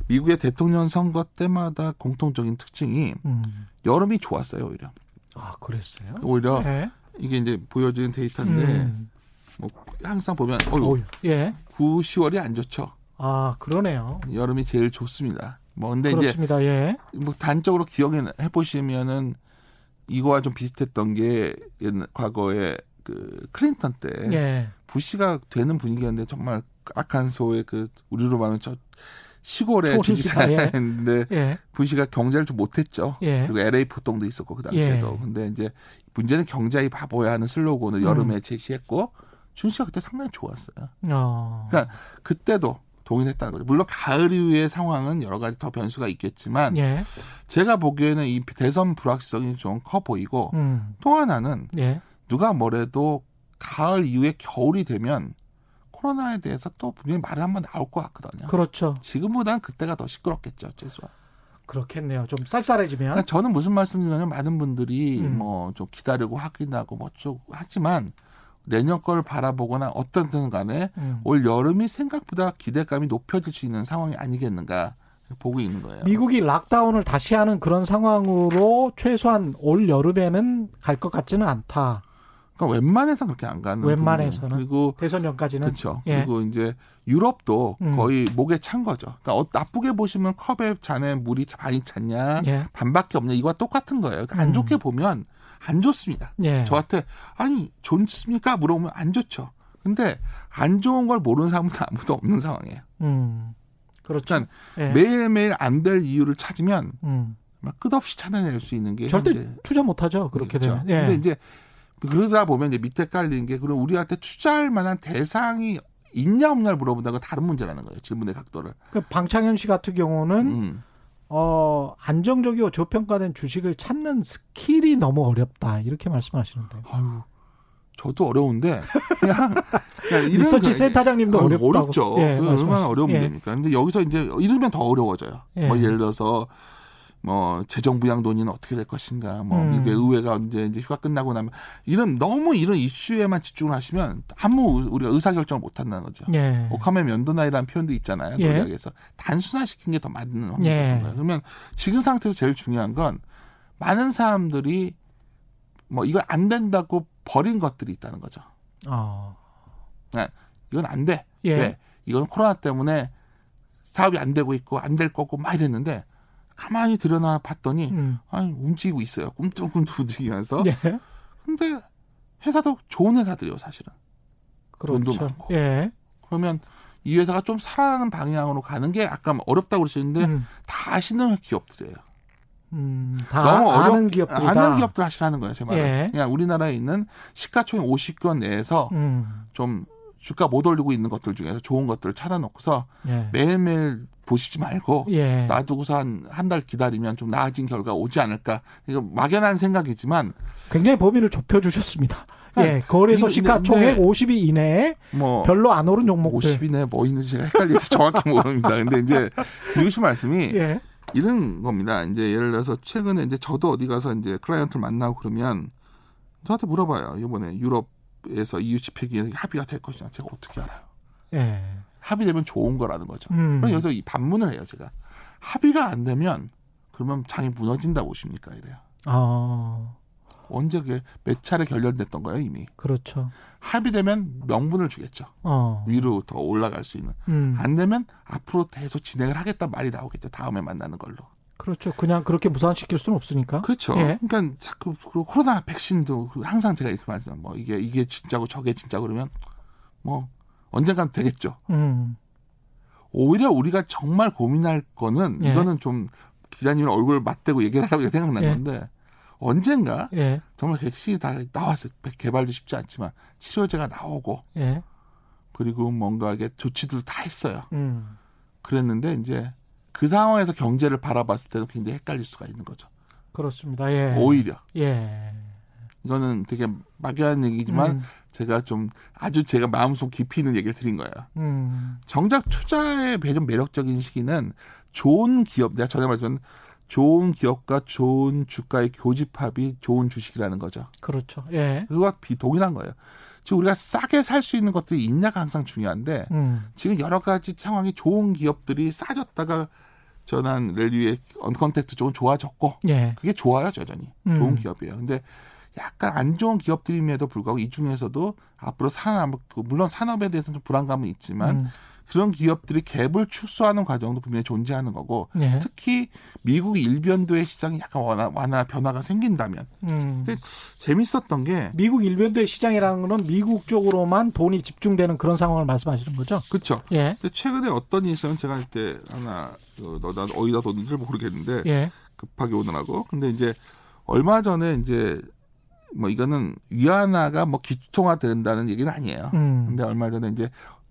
미국의 대통령 선거 때마다 공통적인 특징이 음. 여름이 좋았어요 오히려 아, 그랬어요? 오히려 예. 이게 이제 보여지는 데이터인데 음. 뭐 항상 보면 어유. 예. 9, 10월이 안 좋죠 아, 그러네요. 여름이 제일 좋습니다 뭐 근데 이제 그렇습니다. 예. 뭐 단적으로 기억해 보시면은 이거와 좀 비슷했던 게 과거에 그 클린턴 때 예. 부시가 되는 분위기였는데 정말 아칸소의 그 우리로 말하면 저 시골의 시골 주지사였는데 예. 부시가 경제를 좀 못했죠. 예. 그리고 LA 포동도 있었고 그 당시에도. 예. 근데 이제 문제는 경제의 바보야 하는 슬로건을 음. 여름에 제시했고 준 씨가 그때 상당히 좋았어요. 어. 그러니까 그때도 동의했다는 거죠. 물론 가을 이후의 상황은 여러 가지 더 변수가 있겠지만 예. 제가 보기에는 이 대선 불확실성이 좀 커 보이고 음. 또 하나는 예. 누가 뭐래도 가을 이후에 겨울이 되면 코로나에 대해서 또 분명히 말이 한번 나올 것 같거든요. 그렇죠. 지금보다는 그때가 더 시끄럽겠죠, 최소한. 그렇겠네요. 좀 쌀쌀해지면. 그러니까 저는 무슨 말씀드리냐면 많은 분들이 음. 뭐좀 기다리고 확인하고 뭐 좀 하지만 내년 걸 바라보거나 어떤든 간에 음. 올 여름이 생각보다 기대감이 높여질 수 있는 상황이 아니겠는가 보고 있는 거예요. 미국이 락다운을 다시 하는 그런 상황으로 최소한 올 여름에는 갈 것 같지는 않다. 그러니까 웬만해서는 그렇게 안 가는 웬만해서는. 부분이에요. 그리고 대선 전까지는. 그렇죠. 예. 그리고 이제 유럽도 음. 거의 목에 찬 거죠. 그러니까 어, 나쁘게 보시면 컵에 잔에 물이 많이 찼냐, 예. 반밖에 없냐 이거와 똑같은 거예요. 그러니까 안 음. 좋게 보면 안 좋습니다. 예. 저한테 아니 좋습니까 물어보면 안 좋죠. 근데 안 좋은 걸 모르는 사람은 아무도 없는 상황이에요. 음. 그렇죠. 그러니까 예. 매일매일 안 될 이유를 찾으면 음. 막 끝없이 찾아낼 수 있는 게 절대 현재 투자 못 하죠. 그렇게 그렇죠. 되면. 예. 근데 이제 그러다 보면 이제 밑에 깔리는 게 그럼 우리한테 투자할 만한 대상이 있냐 없냐를 물어본다고 다른 문제라는 거예요. 질문의 각도를. 그 방창현 씨 같은 경우는 음. 어, 안정적이고 저평가된 주식을 찾는 스킬이 너무 어렵다. 이렇게 말씀하시는데. 아유, 저도 어려운데 그냥, 그냥 리서치 거- 센터장님도 아유, 어렵다고. 어렵죠. 예, 얼마나. 어려운 예. 문제입니까? 근데 여기서 이제 이러면 더 어려워져요. 예. 뭐 예를 들어서 뭐 재정 부양 논의는 어떻게 될 것인가, 뭐 음. 미국의 의회가 언제 이제 휴가 끝나고 나면 이런 너무 이런 이슈에만 집중을 하시면 아무 우리가 의사 결정을 못 한다는 거죠. 예. 오캄의 면도날이라는 표현도 있잖아요. 예. 논리학에서 단순화시킨 게 더 맞는 확률이 예. 거예요. 그러면 지금 상태에서 제일 중요한 건 많은 사람들이 뭐 이거 안 된다고 버린 것들이 있다는 거죠. 어. 이건 안 돼. 예. 왜? 이건 코로나 때문에 사업이 안 되고 있고 안 될 거고 막 이랬는데 가만히 들여나 봤더니 음. 아니 움직이고 있어요. 꿈틀꿈틀 움직이면서. 예. 근데 회사도 좋은 회사들이요, 사실은. 돈도 그렇죠. 많고. 예. 그러면 이 회사가 좀 살아나는 방향으로 가는 게 아까 어렵다고 그러셨는데 음. 다 아시는 기업들이에요. 음, 다 너무 아는 기업들이다. 아는 기업들 하시라는 거예요, 제 말은. 예. 그냥 우리나라에 있는 시가총액 50건 내에서 음. 좀 주가 못 올리고 있는 것들 중에서 좋은 것들을 찾아놓고서 예. 매일매일 보시지 말고 예. 놔두고서 한 한 달 기다리면 좀 나아진 결과 오지 않을까. 이거 막연한 생각이지만 굉장히 범위를 좁혀 주셨습니다. 예. 거래소 이거 시가총액 근데- 50위 이내에 뭐 별로 안 오른 종목들. 50이네 뭐 있는지 제가 헷갈려서 *laughs* 정확히 모릅니다. 근데 이제 드리고 싶은 말씀이 예. 이런 겁니다. 이제 예를 들어서 최근에 이제 저도 어디 가서 이제 클라이언트를 만나고 그러면 저한테 물어봐요. 이번에 유럽 에서 EU 집회기에 합의가 될 것이냐. 제가 어떻게 알아요? 예. 합의되면 좋은 거라는 거죠. 음. 그럼 여기서 이 반문을 해요, 제가. 합의가 안 되면 그러면 장이 무너진다 보십니까? 이래요. 아, 언제 그게 몇 차례 결렬됐던 거예요, 이미. 그렇죠. 합의되면 명분을 주겠죠. 어. 위로 더 올라갈 수 있는. 음. 안 되면 앞으로 계속 진행을 하겠다는 말이 나오겠죠. 다음에 만나는 걸로. 그렇죠. 그냥 그렇게 무산시킬 수는 없으니까. 그렇죠. 예. 그러니까 자꾸 그리고 코로나 백신도 항상 제가 이렇게 말씀드려요. 뭐 이게 이게 진짜고 저게 진짜 그러면 뭐 언젠간 되겠죠. 음. 오히려 우리가 정말 고민할 거는 예. 이거는 좀 기자님 얼굴 맞대고 얘기를 하라고 생각난 예. 건데 언젠가 예. 정말 백신이 다때 개발도 쉽지 않지만 치료제가 나오고 예. 그리고 뭔가 이게 조치들도 다 했어요. 음. 그랬는데 이제 그 상황에서 경제를 바라봤을 때도 굉장히 헷갈릴 수가 있는 거죠. 그렇습니다. 예. 오히려 예. 이거는 되게 막연한 얘기지만 음. 제가 좀 아주 제가 마음속 깊이 있는 얘기를 드린 거예요. 음. 정작 투자의 좀 매력적인 시기는 좋은 기업, 내가 전에 말했지만 좋은 기업과 좋은 주가의 교집합이 좋은 주식이라는 거죠. 그렇죠. 예. 그거와 비동일한 거예요. 지금 우리가 싸게 살 수 있는 것들이 있냐가 항상 중요한데 음. 지금 여러 가지 상황이 좋은 기업들이 싸졌다가 전환 랠리의 언컨택트 쪽은 좋아졌고 예. 그게 좋아요 여전히 음. 좋은 기업이에요. 근데 약간 안 좋은 기업들임에도 불구하고 이 중에서도 앞으로 산업 그 물론 산업에 대해서는 좀 불안감은 있지만 음. 그런 기업들이 갭을 축소하는 과정도 분명히 존재하는 거고 예. 특히 미국 일변도의 시장이 약간 완화, 완화 변화가 생긴다면 음. 근데 재밌었던 게 미국 일변도의 시장이라는 거는 미국 쪽으로만 돈이 집중되는 그런 상황을 말씀하시는 거죠? 그렇죠. 예. 근데 최근에 어떤 일이 있으면 제가 그때 하나 어, 너, 나 어디다 뒀는지 모르겠는데 예. 급하게 오느라고 근데 이제 얼마 전에 이제 뭐 이거는 위안화가 뭐 기통화 된다는 얘기는 아니에요. 음. 근데 얼마 전에 이제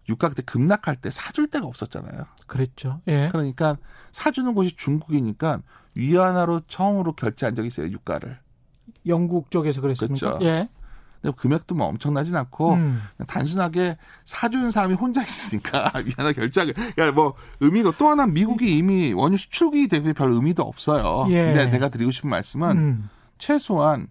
유가 그때 급락할 때 사줄 데가 없었잖아요. 그랬죠. 예. 그러니까 사주는 곳이 중국이니까 위안화로 처음으로 결제한 적이 있어요 유가를. 영국 쪽에서 그랬습니까? 그렇죠. 예. 근데 금액도 뭐 엄청나진 않고 음. 단순하게 사주는 사람이 혼자 있으니까 *laughs* 위안화 결제하게. 그러니까 뭐 의미가 또 하나 미국이 이미 원유 수출국이 되고 별 의미도 없어요. 예. 근데 내가 드리고 싶은 말씀은 음. 최소한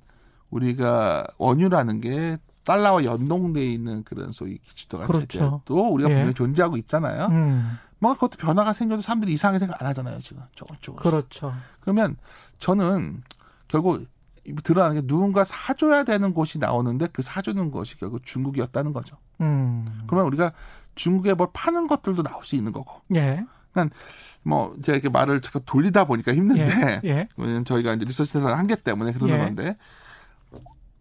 우리가 원유라는 게 달러와 연동돼 있는 그런 소위 기초도가 그렇죠. 또 우리가 예. 분명히 존재하고 있잖아요. 음. 뭐 그것도 변화가 생겨도 사람들이 이상하게 생각 안 하잖아요 지금 조금 조금. 그렇죠. 그러면 저는 결국 드러나는 게 누군가 사줘야 되는 곳이 나오는데 그 사주는 것이 결국 중국이었다는 거죠. 음. 그러면 우리가 중국에 뭘 파는 것들도 나올 수 있는 거고. 예. 뭐 제가 이렇게 말을 자꾸 돌리다 보니까 힘든데 예. 예. 왜냐면 저희가 이제 리서치 센터를 한기 때문에 그러는 예. 건데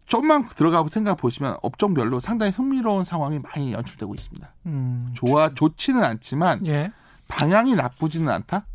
좀만 들어가고 생각 보시면 업종별로 상당히 흥미로운 상황이 많이 연출되고 있습니다. 음. 좋아 좋지는 않지만 예. 방향이 나쁘지는 않다.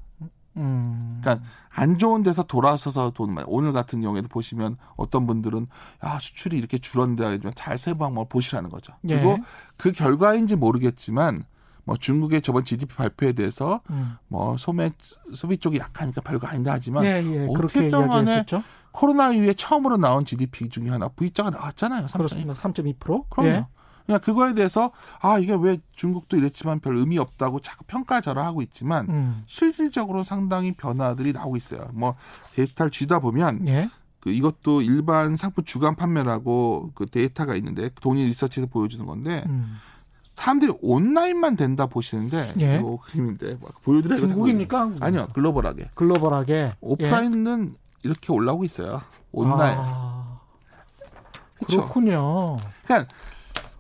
음. 그러니까 안 좋은 데서 돌아서서 돈. 오늘 같은 경우에도 보시면 어떤 분들은 야 수출이 이렇게 줄었는데 잘 세부 항목을 보시라는 거죠. 예. 그리고 그 결과인지 모르겠지만 뭐 중국의 저번 GDP 발표에 대해서 음. 뭐 소매 소비 쪽이 약하니까 별거 아니다 하지만 예, 예. 어떻게 이야기했었죠. 코로나 이후에 처음으로 나온 GDP 중에 하나 V자가 나왔잖아요. 3.2. 그렇습니다. 3.2%. 그럼요. 예. 그냥 그거에 대해서 아 이게 왜 중국도 이랬지만 별 의미 없다고 자꾸 평가절하 하고 있지만 음. 실질적으로 상당히 변화들이 나오고 있어요. 뭐 데이터를 쥐다 보면 예. 그 이것도 일반 상품 주간 판매라고 그 데이터가 있는데 돈이 리서치에서 보여주는 건데 음. 사람들이 온라인만 된다 보시는데 예. 이 그림인데 막 보여드려야 중국입니까? 아니요 글로벌하게 글로벌하게 오프라인은 이렇게 올라오고 있어요. 온라인. 아, 그렇죠. 그렇군요. 그러니까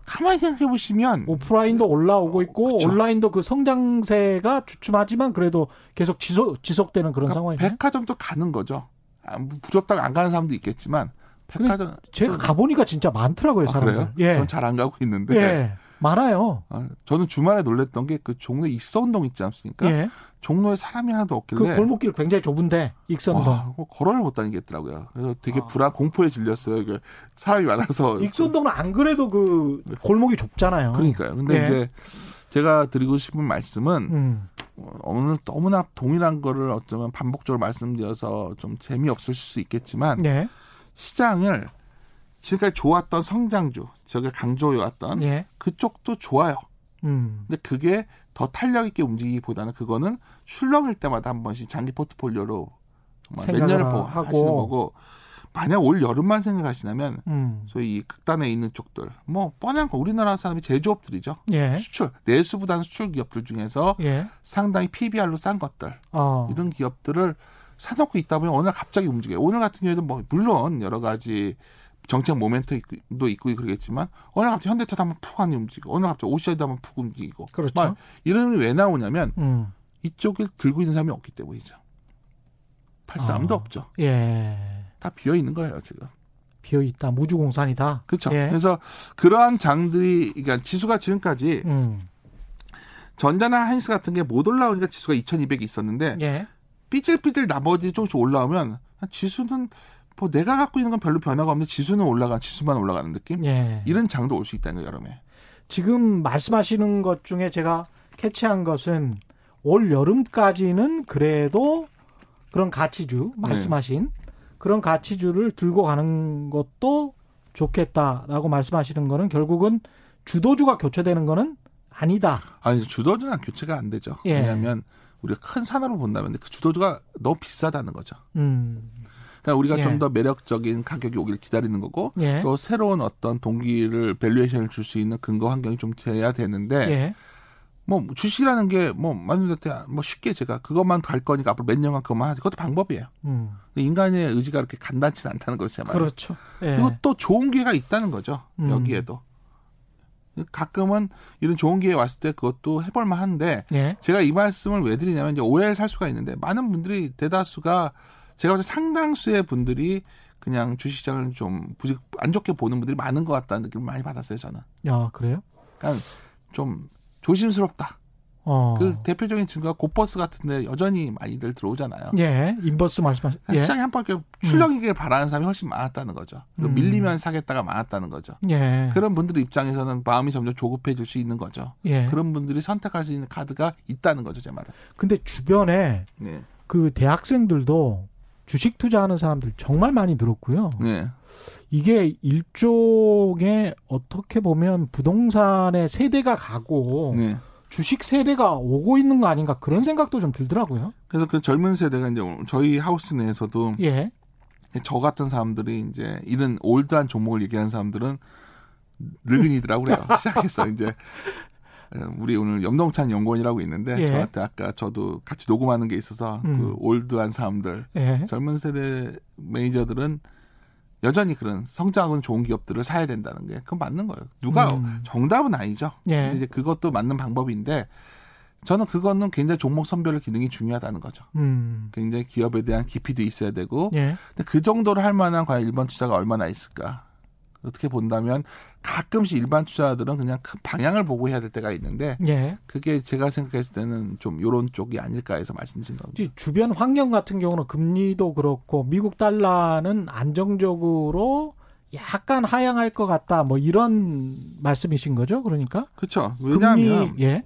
가만히 생각해 보시면 오프라인도 올라오고 있고 그쵸. 온라인도 그 성장세가 주춤하지만 그래도 계속 지속 지속되는 그런 그러니까 상황이네. 백화점도 가는 거죠. 아, 뭐 부럽다고 안 가는 사람도 있겠지만 백화점 제가 가 보니까 진짜 많더라고요 아, 사람들. 그래요? 예. 전 잘 안 가고 있는데 예. 많아요. 아, 저는 주말에 놀랬던 게 그 종로에 익선동 있지 않습니까? 예. 종로에 사람이 하나도 그 없길래 골목길 굉장히 좁은데 익선동. 와, 뭐 걸어를 못 다니겠더라고요. 그래서 되게 아. 불안 공포에 질렸어요. 이게 사람이 많아서 익선동은 안 그래도 그 골목이 좁잖아요. 그러니까요. 근데 예. 이제 제가 드리고 싶은 말씀은 음. 어, 오늘 너무나 동일한 거를 어쩌면 반복적으로 말씀드려서 좀 재미없을 수 있겠지만 예. 시장을 지금까지 좋았던 성장주, 저게 강조해왔던 예. 그쪽도 좋아요. 음. 근데 그게 더 탄력 있게 움직이기보다는 그거는 출렁일 때마다 한 번씩 장기 포트폴리오로 정말 몇 년을 보고 하고. 하시는 거고 만약 올 여름만 생각하시냐면 음. 소위 이 극단에 있는 쪽들 뭐 뻔한 거 우리나라 사람이 제조업들이죠. 예. 수출 내수보다는 수출 기업들 중에서 예. 상당히 PBR로 싼 것들 어. 이런 기업들을 사놓고 있다 보면 어느 날 갑자기 움직여요. 오늘 같은 경우에도 뭐 물론 여러 가지 정책 모멘트도 있고 그러겠지만 어느 날 갑자기 현대차도 한번 푹 하니 움직이고 어느 날 갑자기 오시아도 한번 푹 움직이고 그렇죠. 막 이런 게 왜 나오냐면 음. 이쪽을 들고 있는 사람이 없기 때문이죠. 팔 사람도 아. 없죠. 예. 다 비어 있는 거예요 지금. 비어 있다. 무주공산이다. 그렇죠. 예. 그래서 그러한 장들이 그러니까 지수가 지금까지 음. 전자나 하이닉스 같은 게 못 올라오니까 지수가 2,200이 있었는데 예. 삐질삐질 나머지 조금씩 올라오면 지수는 뭐 내가 갖고 있는 건 별로 변화가 없는데 지수는 올라가 지수만 올라가는 느낌? 예. 이런 장도 올 수 있다는 거예요 여름에. 지금 말씀하시는 것 중에 제가 catch한 것은 올 여름까지는 그래도 그런 가치주 말씀하신 그런 가치주를 들고 가는 것도 좋겠다라고 말씀하시는 거는 결국은 주도주가 교체되는 거는 아니다. 아니 주도주는 교체가 안 되죠. 예. 왜냐하면 우리가 큰 산업을 본다면 그 주도주가 너무 비싸다는 거죠. 음. 그러니까 우리가 예. 좀더 매력적인 가격이 오기를 기다리는 거고 예. 또 새로운 어떤 동기를 valuation을 줄 수 있는 근거 환경이 좀 돼야 되는데 예. 뭐 주식이라는 게 뭐 만약에 뭐 쉽게 제가 그것만 갈 거니까 앞으로 몇 년간 그것만 하지 그것도 방법이에요. 음. 인간의 의지가 그렇게 간단치는 않다는. 제 말은. 그렇죠. 예. 그리고 또 좋은 기회가 있다는 거죠. 음. 여기에도. 가끔은 이런 좋은 기회 왔을 때 그것도 해볼 만 한데 예. 제가 이 말씀을 왜 드리냐면 이제 오해를 살 수가 있는데 많은 분들이 대다수가 제가 봤을 때 상당수의 분들이 그냥 주식시장을 좀 부직 안 좋게 보는 분들이 많은 것 같다는 느낌을 많이 받았어요 저는. 야, 그래요? 그러니까 좀 조심스럽다. 어. 그 대표적인 증거가 고버스 같은데 여전히 많이들 들어오잖아요. 예. 인버스 말씀하신 그러니까 예. 시장이 한번 이렇게 출렁이길 바라는 사람이 훨씬 많았다는 거죠. 음. 밀리면 사겠다가 많았다는 거죠. 예. 그런 분들 입장에서는 마음이 점점 조급해질 수 있는 거죠. 예. 그런 분들이 선택할 수 있는 카드가 있다는 거죠, 제 말은. 근데 주변에 네. 그 대학생들도 주식 투자하는 사람들 정말 많이 늘었고요. 네. 이게 일종의 어떻게 보면 부동산의 세대가 가고 네. 주식 세대가 오고 있는 거 아닌가 그런 생각도 좀 들더라고요. 그래서 그 젊은 세대가 이제 저희 하우스 내에서도 예. 저 같은 사람들이 이제 이런 올드한 종목을 얘기하는 사람들은 늙은이더라고 그래요. *laughs* 시작했어 이제 우리 오늘 염동찬 연구원이라고 있는데 예. 저한테 아까 저도 같이 녹음하는 게 있어서 음. 그 올드한 사람들 예. 젊은 세대 매니저들은 여전히 그런 성장하고는 좋은 기업들을 사야 된다는 게 그건 맞는 거예요. 누가 음. 정답은 아니죠. 예. 근데 이제 그것도 맞는 방법인데 저는 그거는 굉장히 종목 선별 기능이 중요하다는 거죠. 음. 굉장히 기업에 대한 깊이도 있어야 되고 예. 근데 그 정도를 할 만한 과연 일반 투자가 얼마나 있을까? 어떻게 본다면 가끔씩 일반 투자들은 그냥 큰 방향을 보고 해야 될 때가 있는데 예. 그게 제가 생각했을 때는 좀 요런 쪽이 아닐까 해서 말씀드린 겁니다. 주변 환경 같은 경우는 금리도 그렇고 미국 달러는 안정적으로 약간 하향할 것 같다. 뭐 이런 말씀이신 거죠? 그러니까 그렇죠. 왜냐하면 금리 예.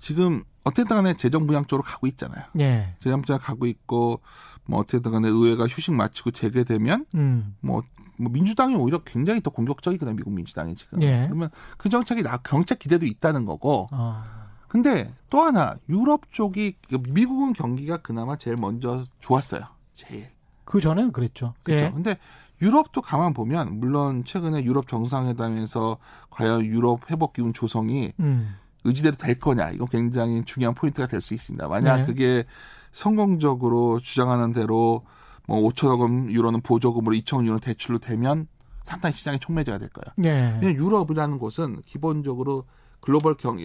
지금 어쨌든 간에 재정 부양 쪽으로 가고 있잖아요. 예. 재정 부양 가고 있고 뭐 어쨌든 간에 의회가 휴식 마치고 재개되면 음. 뭐, 뭐 민주당이 오히려 굉장히 더 공격적이거든요. 미국 민주당이 지금. 예. 그러면 그 정책이 나 경책 기대도 있다는 거고. 아. 근데 또 하나 유럽 쪽이 미국은 경기가 그나마 제일 먼저 좋았어요. 제일. 그 전에는 그랬죠. 그렇죠. 예. 근데 유럽도 가만 보면 물론 최근에 유럽 정상회담에서 과연 유럽 회복 기운 조성이 음. 의지대로 될 거냐 이건 굉장히 중요한 포인트가 될 수 있습니다. 만약 네. 그게 성공적으로 주장하는 대로 뭐 5천억 원 유로는 보조금으로 2천억 유로 대출로 되면 상당히 시장이 촉매제가 될 거예요. 예. 왜냐면 유럽이라는 곳은 기본적으로 글로벌 경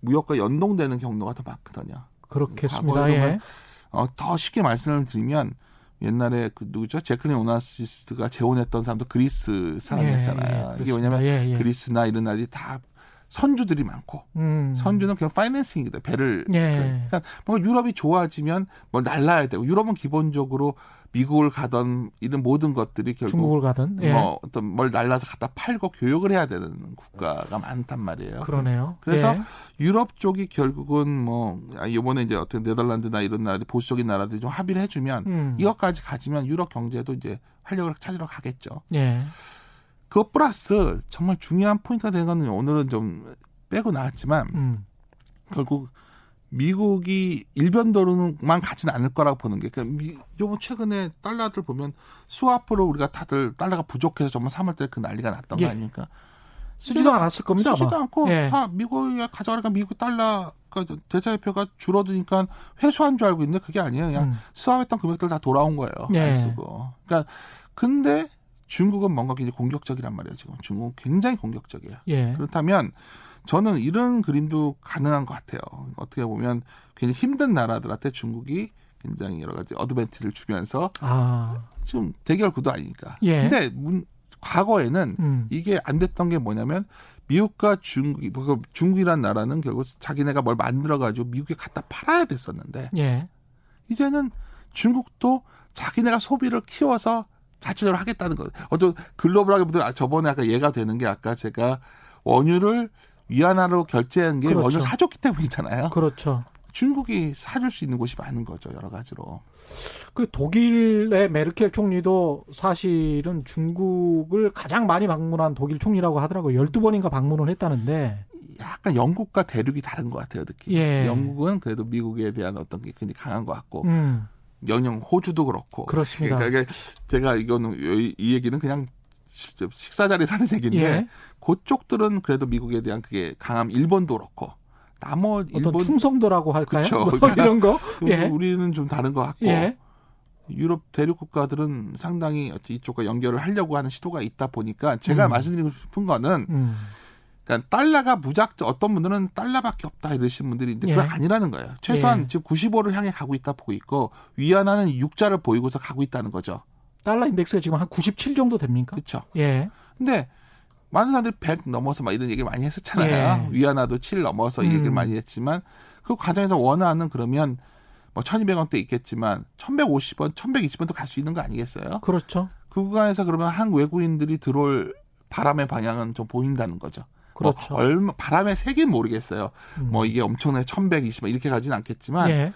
무역과 연동되는 경로가 더 많거든요. 그렇겠습니다. 과거에도 예. 어, 더 쉽게 말씀을 드리면 옛날에 그 누구죠? 재클린 오나시스가 재혼했던 사람도 그리스 사람이었잖아요. 예, 예, 이게 뭐냐면 예, 예. 그리스나 이런 나라들이 다 선주들이 많고 음. 선주는 그냥 financing이다 배를 예. 그러니까 뭔가 유럽이 좋아지면 뭐 날라야 되고 유럽은 기본적으로 미국을 가던 이런 모든 것들이 결국 중국을 가든 예. 뭐 어떤 뭘 날라서 갖다 팔고 교육을 해야 되는 국가가 많단 말이에요. 그러네요. 그래서 예. 유럽 쪽이 결국은 뭐 아, 이번에 이제 어떤 네덜란드나 이런 나라들 보수적인 나라들이 좀 합의를 해주면 음. 이것까지 가지면 유럽 경제도 이제 활력을 찾으러 가겠죠. 예. 그것 플러스 정말 중요한 포인트가 되는 거는 오늘은 좀 빼고 나왔지만 음. 결국 미국이 일변도로만 가지는 않을 거라고 보는 게, 그러니까 미, 요번 최근에 달러들 보면 수화프로 우리가 다들 달러가 부족해서 정말 3월달에 그 난리가 났던 예. 거 아닙니까? 쓰지도 않았을 겁니다. 쓰지도 아마. 않고 예. 다 미국이 가져가니까 미국 달러 그 대자유표가 줄어드니까 회수한 줄 알고 있는데 그게 아니에요. 그냥 음. 수합했던 금액들 다 돌아온 거예요. 예. 안 쓰고. 그러니까 근데 중국은 뭔가 굉장히 공격적이란 말이에요. 지금 중국은 굉장히 공격적이에요. 예. 그렇다면 저는 이런 그림도 가능한 것 같아요. 어떻게 보면 굉장히 힘든 나라들한테 중국이 굉장히 여러 가지 어드밴티를 주면서 아. 좀 대결 구도 아니니까. 예. 근데 문, 과거에는 음. 이게 안 됐던 게 뭐냐면 미국과 중국이 뭐 중국이란 나라는 결국 자기네가 뭘 만들어 가지고 미국에 갖다 팔아야 됐었는데 예. 이제는 중국도 자기네가 소비를 키워서 자체적으로 하겠다는 거예요. 어떤 글로벌하게보다 저번에 아까 얘가 되는 게 아까 제가 원유를 위안화로 결제한 게 그렇죠. 원유 를 사줬기 때문이잖아요. 그렇죠. 중국이 사줄 수 있는 곳이 많은 거죠. 여러 가지로. 그 독일의 메르켈 총리도 사실은 중국을 가장 많이 방문한 독일 총리라고 하더라고요. 12 번인가 방문을 했다는데. 약간 영국과 대륙이 다른 것 같아요. 특히. 예. 영국은 그래도 미국에 대한 어떤 게 굉장히 강한 것 같고 음. 영영 호주도 그렇고. 그렇습니다. 그러니까 이게 제가 이거는 이- 이 얘기는 그냥 식- 식사 자리에 하는 얘기인데 예. 그쪽들은 그래도 미국에 대한 그게 강함. 일본도 그렇고. 나머지 어떤 일본 충성도라고 할까요? 그쵸. 뭐 그러니까 이런 거. 우리- 예. 우리는 좀 다른 것 같고 예. 유럽 대륙 국가들은 상당히 이쪽과 연결을 하려고 하는 시도가 있다 보니까 제가 음. 말씀드리고 싶은 거는 음. 그러니까 달러가 무작정 어떤 분들은 달러밖에 없다 이러신 분들이 있는데 그건 예. 아니라는 거예요. 최소한 예. 지금 95를 향해 가고 있다 보고 있고 위안화는 6자를 보이고서 가고 있다는 거죠. 달러 인덱스가 지금 한 97 정도 됩니까? 그렇죠. 예. 근데 많은 사람들이 100 넘어서 막 이런 얘기를 많이 했었잖아요. 예. 위안화도 7 넘어서 이 얘기를 음. 많이 했지만 그 과정에서 원화는 그러면 뭐 1200원대 있겠지만 1150원, 1120원도 갈 수 있는 거 아니겠어요? 그렇죠. 그 구간에서 그러면 한 외국인들이 들어올 바람의 방향은 좀 보인다는 거죠. 그렇죠. 뭐 얼마 바람의 색은 모르겠어요. 음. 뭐 이게 엄청나게 1120원 이렇게 가지는 않겠지만 예.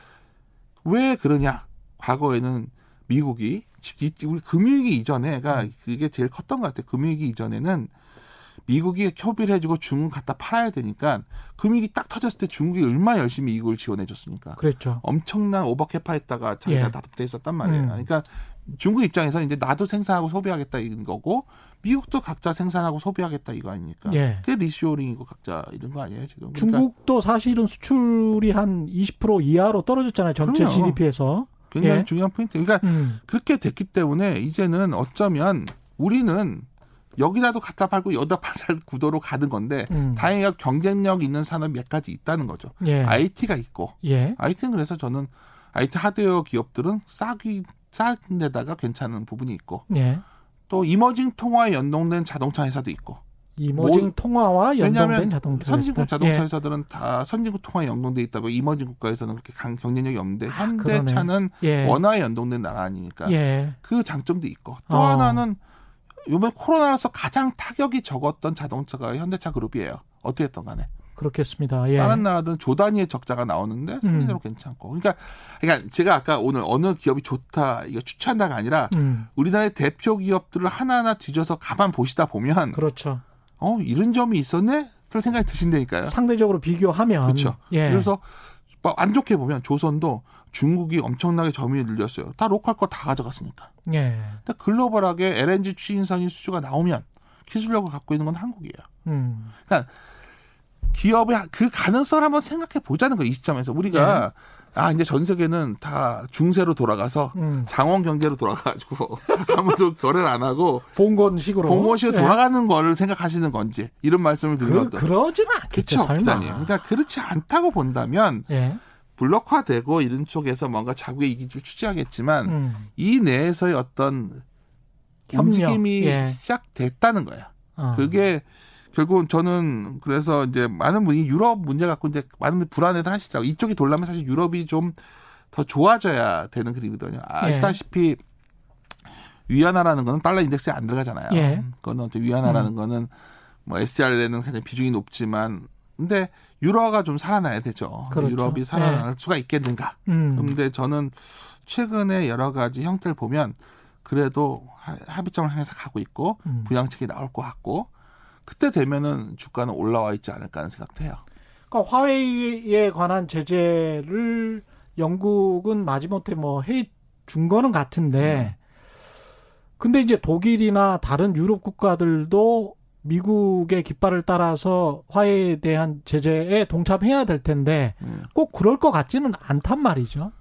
왜 그러냐? 과거에는 미국이 이- 우리 금융위기 이전에가 그게 제일 컸던 것 같아요. 금융위기 이전에는 미국이 협의를 해주고 중국 갖다 팔아야 되니까 금융위기 딱 터졌을 때 중국이 얼마나 열심히 이걸 지원해줬습니까? 그랬죠. 엄청난 오버캐파했다가 자기가 예. 다돼 있었단 말이에요. 음. 그러니까 중국 입장에서 이제 나도 생산하고 소비하겠다 이런 거고 미국도 각자 생산하고 소비하겠다 이거 아닙니까? 예. 그게 리쇼링이고 각자 이런 거 아니에요 지금? 그러니까 중국도 사실은 수출이 한 20% 이하로 떨어졌잖아요. 전체 그럼요. GDP에서. 굉장히 예. 중요한 포인트. 그러니까 음. 그렇게 됐기 때문에 이제는 어쩌면 우리는 여기라도 갖다 팔고 여기다 *laughs* 팔 구도로 가는 건데 음. 다행히 경쟁력 있는 산업 몇 가지 있다는 거죠. 예. IT가 있고 예. IT는 그래서 저는 IT 하드웨어 기업들은 싸기 싼 데다가 괜찮은 부분이 있고 예. 또 이머징 통화에 연동된 자동차 회사도 있고 이모징 뭐- 통화와 연동된 자동차 선진국. 자동차 예. 회사들은 다 선진국 통화에 연동돼 있다고 이머징 국가에서는 그렇게 강 경쟁력이 없는데 아, 현대차는 예. 원화에 연동된 나라 아니니까 예. 그 장점도 있고 또 어. 하나는 이번 코로나라서 가장 타격이 적었던 자동차가 현대차 그룹이에요. 어떻게 했던 간에. 그렇겠습니다. 예. 다른 나라들은 조 단위의 적자가 나오는데 음. 상대적으로 괜찮고. 그러니까 그러니까 제가 아까 오늘 어느 기업이 좋다 이거 추천한다가 아니라 음. 우리나라의 대표 기업들을 하나하나 뒤져서 가만 보시다 보면 그렇죠. 어 이런 점이 있었네? 그런 생각이 드신다니까요. 상대적으로 비교하면 그렇죠. 예. 그래서 뭐안 좋게 보면 조선도 중국이 엄청나게 점유율 늘렸어요. 다 로컬 거 다 가져갔으니까. 예. 근데 글로벌하게 LNG 추진선이 수주가 나오면 기술력을 갖고 있는 건 한국이에요. 음. 기업의 그 가능성을 한번 생각해 보자는 거예요. 이 시점에서 우리가 아 이제 전 세계는 다 중세로 돌아가서 음. 장원 경제로 돌아가가지고 *laughs* 아무도 결례를 안 하고 봉건식으로 봉건식으로 예. 돌아가는 거를 생각하시는 건지 이런 말씀을 그, 드리거든. 그러지는 않겠죠. 그렇죠. 기자님. 그러니까 그렇지 않다고 본다면 예. 블록화되고 이런 쪽에서 뭔가 자국의 이기를 취재하겠지만 음. 이 내에서의 어떤 협력, 움직임이 예. 시작됐다는 거예요. 어. 그게 결국은 저는 그래서 이제 많은 분이 유럽 문제 갖고 이제 많은 분이 불안해들 하시더라고요. 이쪽이 돌려면 사실 유럽이 좀 더 좋아져야 되는 그림이거든요. 예. 아시다시피 위안화라는 거는 달러 인덱스에 안 들어가잖아요. 예. 그거는 위안화라는 거는 뭐 SDR에는 굉장히 비중이 높지만 근데 유로가 좀 살아나야 되죠. 그렇죠. 유럽이 살아날 수가 있겠는가? 음. 그런데 저는 최근에 여러 가지 형태를 보면 그래도 하- 합의점을 향해서 가고 있고 음. 부양책이 나올 것 같고 그때 되면은 주가는 올라와 있지 않을까 하는 생각도 해요. 그러니까 화웨이에 관한 제재를 영국은 마지못해 뭐 해 준 거는 같은데 근데 이제 독일이나 다른 유럽 국가들도 미국의 깃발을 따라서 화해에 대한 제재에 동참해야 될 텐데 음. 꼭 그럴 것 같지는 않단 말이죠.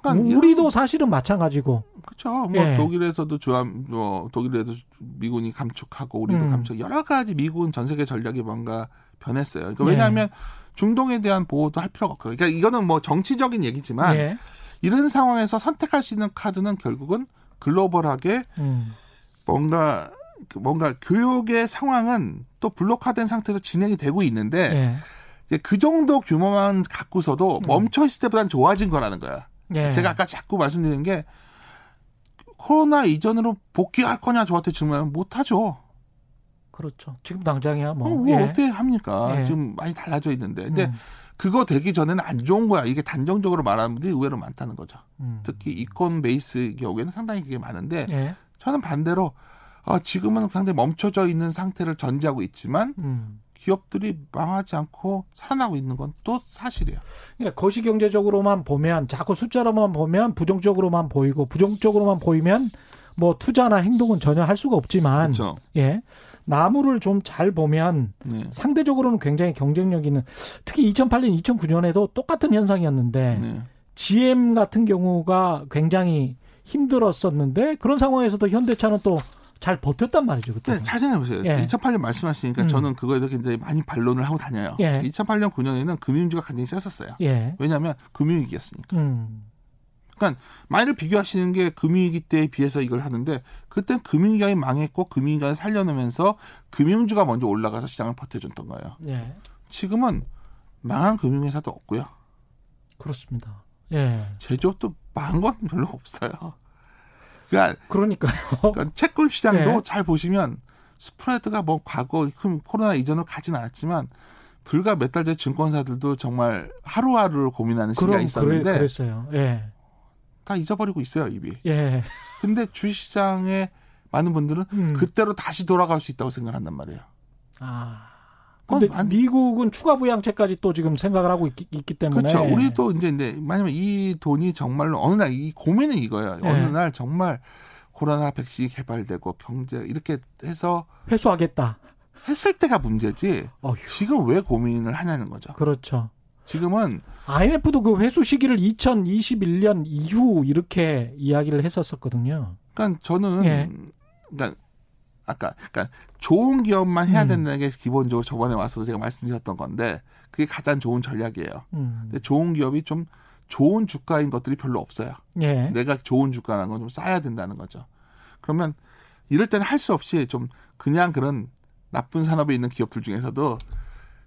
그러니까 우리도 사실은 마찬가지고. 그렇죠. 뭐 예. 독일에서도 주한 뭐 독일에도 미군이 감축하고 우리도 음. 감축 여러 가지 미국은 전 세계 전략이 뭔가 변했어요. 그러니까 예. 왜냐하면 중동에 대한 보호도 할 필요가 없고 그러니까 이거는 뭐 정치적인 얘기지만 예. 이런 상황에서 선택할 수 있는 카드는 결국은 글로벌하게 음. 뭔가 그 뭔가 교육의 상황은 또 블록화된 상태에서 진행이 되고 있는데 예. 그 정도 규모만 갖고서도 멈춰 있을 때보다는 좋아진 거라는 거야. 예. 제가 아까 자꾸 말씀드린 게 코로나 이전으로 복귀할 거냐 저한테 질문하면 못하죠. 그렇죠. 지금 당장이야 뭐. 어, 뭐 예. 어떻게 합니까? 예. 지금 많이 달라져 있는데. 근데 음. 그거 되기 전에는 안 좋은 거야. 이게 단정적으로 말하는 분들이 의외로 많다는 거죠. 음. 특히 이콘 베이스 경우에는 상당히 그게 많은데 예. 저는 반대로 아, 지금은 상당히 멈춰져 있는 상태를 전제하고 있지만 음. 기업들이 망하지 않고 살아나고 있는 건 또 사실이에요. 그러니까 거시 경제적으로만 보면 자꾸 숫자로만 보면 부정적으로만 보이고 부정적으로만 보이면 뭐 투자나 행동은 전혀 할 수가 없지만 그렇죠. 예 나무를 좀 잘 보면 네. 상대적으로는 굉장히 경쟁력 있는 특히 2008년 2009년에도 똑같은 현상이었는데 네. GM 같은 경우가 굉장히 힘들었었는데 그런 상황에서도 현대차는 또 잘 버텼단 말이죠 그때. 네, 잘 생각해보세요. 예. 2008년 말씀하시니까 음. 저는 그거에 대해서 굉장히 많이 반론을 하고 다녀요. 예. 2008년 9년에는 금융주가 굉장히 셌었어요. 예. 왜냐하면 금융위기였으니까. 음. 그러니까 만일 비교하시는 게 금융위기 때에 비해서 이걸 하는데 그땐 금융기관이 망했고 금융기관을 살려놓으면서 금융주가 먼저 올라가서 시장을 버텨줬던 거예요. 예. 지금은 망한 금융회사도 없고요. 그렇습니다. 예. 제조업도 망한 건 별로 없어요. 그러니까, 그러니까요. 그러니까 채권 시장도 예. 잘 보시면 스프레드가 뭐 과거 큰 코로나 이전으로 가진 않았지만 불과 몇 달전 증권사들도 정말 하루하루를 고민하는 시기가 그럼 있었는데 그래, 그랬어요. 예. 다 잊어버리고 있어요 입이. 예. 근데 주식시장에 많은 분들은 음. 그때로 다시 돌아갈 수 있다고 생각한단 말이에요. 아. 근데 안- 미국은 추가 부양책까지 또 지금 생각을 하고 있, 기 때문에 그렇죠. 우리도 이제 이제 만약에 이 돈이 정말로 어느 날 이 고민은 이거예요. 예. 어느 날 정말 코로나 백신이 개발되고 경제 이렇게 해서 회수하겠다. 했을 때가 문제지. 어휴. 지금 왜 고민을 하냐는 거죠. 그렇죠. 지금은 IMF도 그 회수 시기를 2021년 이후 이렇게 이야기를 했었었거든요. 그러니까 저는 예. 그러니까 아까 그러니까 좋은 기업만 해야 음. 된다는 게 기본적으로 저번에 와서 제가 말씀드렸던 건데 그게 가장 좋은 전략이에요. 음. 근데 좋은 기업이 좀 좋은 주가인 것들이 별로 없어요. 예. 내가 좋은 주가라는 건좀 쌓아야 된다는 거죠. 그러면 이럴 때는 할 수 없이 좀 그냥 그런 나쁜 산업에 있는 기업들 중에서도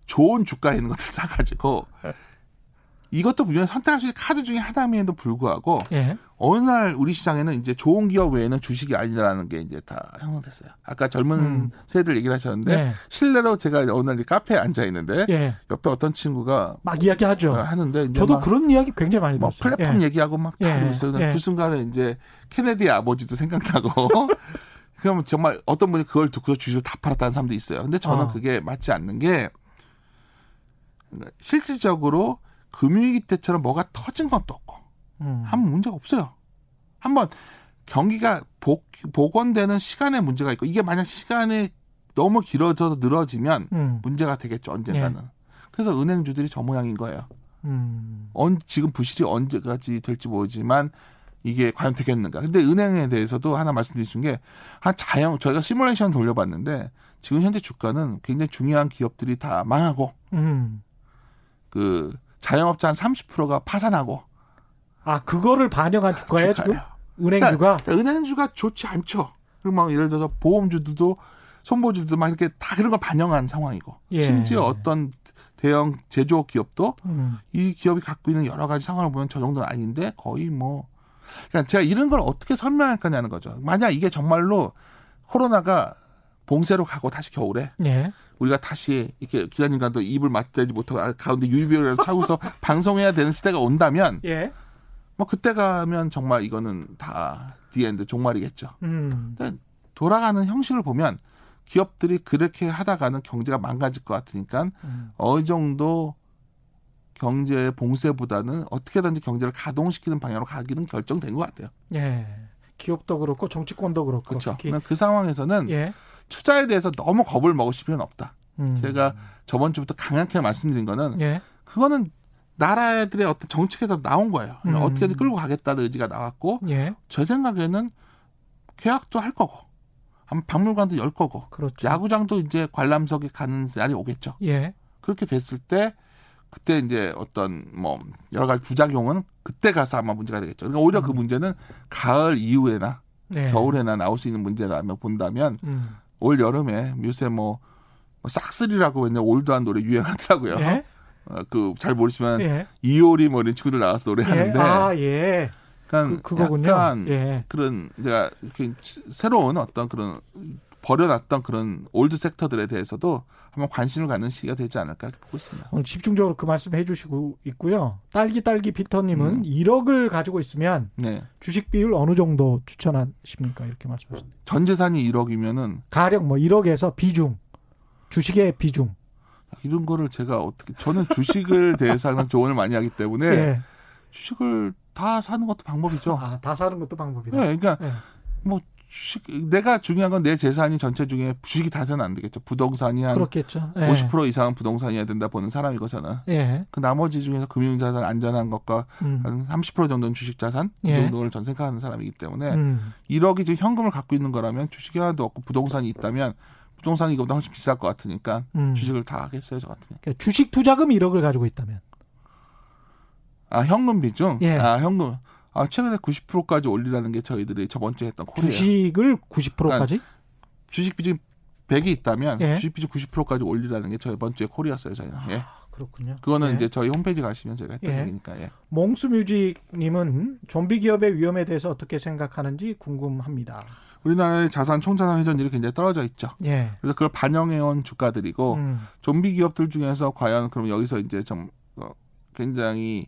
좋은 주가에 있는 것들 *laughs* 사가지고 이것도 분명히 선택할 수 있는 카드 중에 하나임에도 불구하고 예. 어느 날 우리 시장에는 이제 좋은 기업 외에는 주식이 아니라는 게 이제 다 형성됐어요. 아까 젊은 음. 세대들 얘기를 하셨는데 예. 실례로 제가 어느 날 카페에 앉아 있는데 예. 옆에 어떤 친구가 막 이야기하죠. 어, 하는데 저도 막 그런 이야기 굉장히 많이 뭐 들었어요. 플랫폼 예. 얘기하고 막 예, 다루고 있어요. 예. 그 순간에 이제 케네디 아버지도 생각나고 *laughs* 그러면 정말 어떤 분이 그걸 듣고 주식을 다 팔았다는 사람도 있어요. 근데 저는 어. 그게 맞지 않는 게 실질적으로 금융위기 때처럼 뭐가 터진 것도 없고 음. 한 문제가 없어요. 한번 경기가 복, 복원되는 시간에 문제가 있고 이게 만약 시간이 너무 길어져서 늘어지면 음. 문제가 되겠죠 언젠가는. 그래서 은행주들이 저 모양인 거예요. 음. 언, 지금 부실이 언제까지 될지 모르지만 이게 과연 되겠는가. 근데 은행에 대해서도 하나 말씀드릴 수 있는 게 한 자영, 저희가 시뮬레이션 돌려봤는데 지금 현재 주가는 굉장히 중요한 기업들이 다 망하고 음. 그 자영업자 한 30%가 파산하고 아 그거를 반영한 주가예요 지금 은행주가 그러니까 은행주가 좋지 않죠. 그리고 막 예를 들어서 보험주들도 손보주들도 막 이렇게 다 그런 걸 반영한 상황이고 예. 심지어 어떤 대형 제조업 기업도 음. 이 기업이 갖고 있는 여러 가지 상황을 보면 저 정도는 아닌데 거의 뭐 그러니까 제가 이런 걸 어떻게 설명할 거냐는 거죠. 만약 이게 정말로 코로나가 봉쇄로 가고 다시 겨울에 예. 우리가 다시 이렇게 기자님과도 입을 맞대지 못하고 가운데 유비를 차고서 *laughs* 방송해야 되는 시대가 온다면 예. 뭐 그때 가면 정말 이거는 다 the end 종말이겠죠. 음. 그러니까 돌아가는 형식을 보면 기업들이 그렇게 하다가는 경제가 망가질 것 같으니까 음. 어느 정도 경제 봉쇄보다는 어떻게든지 경제를 가동시키는 방향으로 가기는 결정된 것 같아요. 예. 기업도 그렇고 정치권도 그렇고 그렇죠. 그 상황에서는 예. 투자에 대해서 너무 겁을 먹으실 필요는 없다. 음. 제가 저번 주부터 강하게 말씀드린 거는 예. 그거는 나라들의 어떤 정책에서 나온 거예요. 그러니까 음. 어떻게든 끌고 가겠다는 의지가 나왔고 예. 제 생각에는 계약도 할 거고 아마 박물관도 열 거고 그렇죠. 야구장도 이제 관람석에 가는 날이 오겠죠. 예. 그렇게 됐을 때 그때 이제 어떤 뭐 여러 가지 부작용은 그때 가서 아마 문제가 되겠죠. 그러니까 오히려 그 음. 문제는 가을 이후에나 네. 겨울에나 나올 수 있는 문제라며 본다면 음. 올 여름에 요새 뭐, 뭐 싹쓸이라고 했는데 old한 노래 유행하더라고요. 예. 어, 그 잘 모르시면 예. 이효리 뭐 이런 친구들 나와서 노래하는데 예. 아, 예. 그러니까 그, 그거군요. 약간 예. 그런 제가 새로운 어떤 그런 버려놨던 그런 old sector들에 대해서도 한번 관심을 갖는 시기가 되지 않을까 이렇게 보고 있습니다. 오늘 집중적으로 그 말씀 해 주시고 있고요. 딸기 딸기 피터님은 음. 1억을 가지고 있으면 네. 주식 비율 어느 정도 추천하십니까? 이렇게 말씀하셨는데. 전 재산이 1억이면은 가령 뭐 1억에서 비중, 주식의 비중. 이런 거를 제가 어떻게 저는 주식을 *laughs* 대해서 항상 조언을 많이 하기 때문에 예. 주식을 다 사는 것도 방법이죠. 아, 다 사는 것도 방법이다. 네, 그러니까 예. 뭐 주식 내가 중요한 건 내 재산이 전체 중에 주식이 다서는 안 되겠죠. 부동산이 한 그렇겠죠. 예. 50% 이상은 부동산이어야 된다 보는 사람이고 저는 예. 그 나머지 중에서 금융자산 안전한 것과 음. 한30% 정도는 주식자산 이 예. 정도를 전 생각하는 사람이기 때문에 음. 1억이 지금 현금을 갖고 있는 거라면 주식이 하나도 없고 부동산이 있다면 부동산이 이거보다 훨씬 비쌀 것 같으니까 음. 주식을 다 하겠어요 저 같으면. 그러니까 주식 투자금 1억을 가지고 있다면. 아 현금 비중? 예. 아 현금. 아 최근에 90%까지 올리라는 게 저희들이 저번 주에 했던 콜이에요. 주식을 90%까지? 주식 비중 100이 있다면 예. 주식 비중 90%까지 올리라는 게 저번 주에 콜이었어요 저희는. 예. 그렇군요. 그거는 예. 이제 저희 홈페이지 가시면 저희가 했던 예. 얘기니까. 예. 몽수뮤직님은 좀비 기업의 위험에 대해서 어떻게 생각하는지 궁금합니다. 우리나라의 자산 총자산 회전율이 굉장히 떨어져 있죠. 예. 그래서 그걸 반영해온 주가들이고 음. 좀비 기업들 중에서 과연 그럼 여기서 이제 좀 어, 굉장히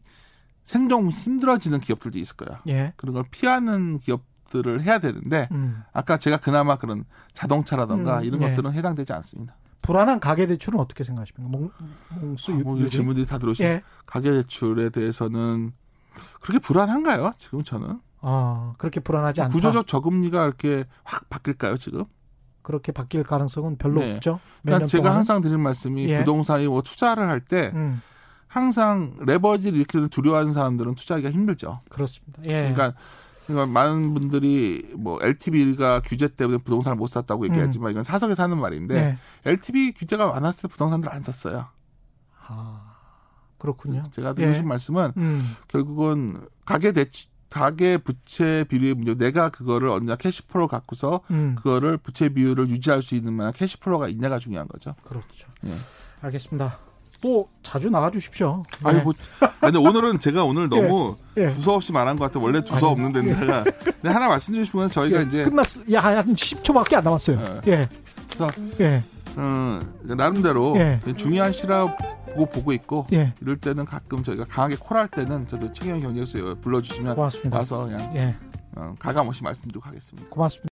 생존 힘들어지는 기업들도 있을 거예요. 예. 그런 걸 피하는 기업들을 해야 되는데 음. 아까 제가 그나마 그런 자동차라던가 음, 이런 예. 것들은 해당되지 않습니다. 불안한 가계 대출은 어떻게 생각하십니까? 몽, 몽수 아, 뭐 질문들이 다 들어오시죠. 예. 가계 대출에 대해서는 그렇게 불안한가요? 지금 저는 아, 그렇게 불안하지 않다. 구조적 저금리가 이렇게 확 바뀔까요? 지금? 그렇게 바뀔 가능성은 별로 네. 없죠. 몇 그러니까 년 제가 동안은. 항상 드리는 말씀이 예. 부동산이 뭐 투자를 할때 음, 항상 레버지를 이렇게 두려워하는 사람들은 투자하기가 힘들죠. 그렇습니다. 예. 그러니까, 그러니까 많은 분들이 뭐 LTV가 규제 때문에 부동산을 못 샀다고 얘기하지만 이건 사석에 사는 말인데 네. LTV 규제가 많았을 때 부동산들을 안 샀어요. 아, 그렇군요. 제가 드리고 예. 싶은 말씀은 음, 결국은 가계 대출 가계 부채 비율의 문제 내가 그거를 언제나 cash flow 갖고서 음, 그거를 부채 비율을 유지할 수 있는 만한 cash flow가 있냐가 중요한 거죠. 그렇죠. 예. 알겠습니다. 또 자주 나와 주십시오. 아니 네. 뭐 아니, 오늘은 제가 오늘 *laughs* 너무 예. 두서 없이 말한 것 같아요. 원래 두서 아니, 없는 데다가 근데 하나 말씀드리고 싶은 건 저희가 예, 이제 끝났 야, 한 10초밖에 안 남았어요. 예. 그래서 예. 어, 나름대로 예. 중요한 시라고 보고 있고 예. 이럴 때는 가끔 저희가 강하게 콜할 때는 저도 최경 경제에서 불러주시면 고맙습니다. 와서 그냥 예. 어, 가감 없이 말씀드리고 가겠습니다. 고맙습니다.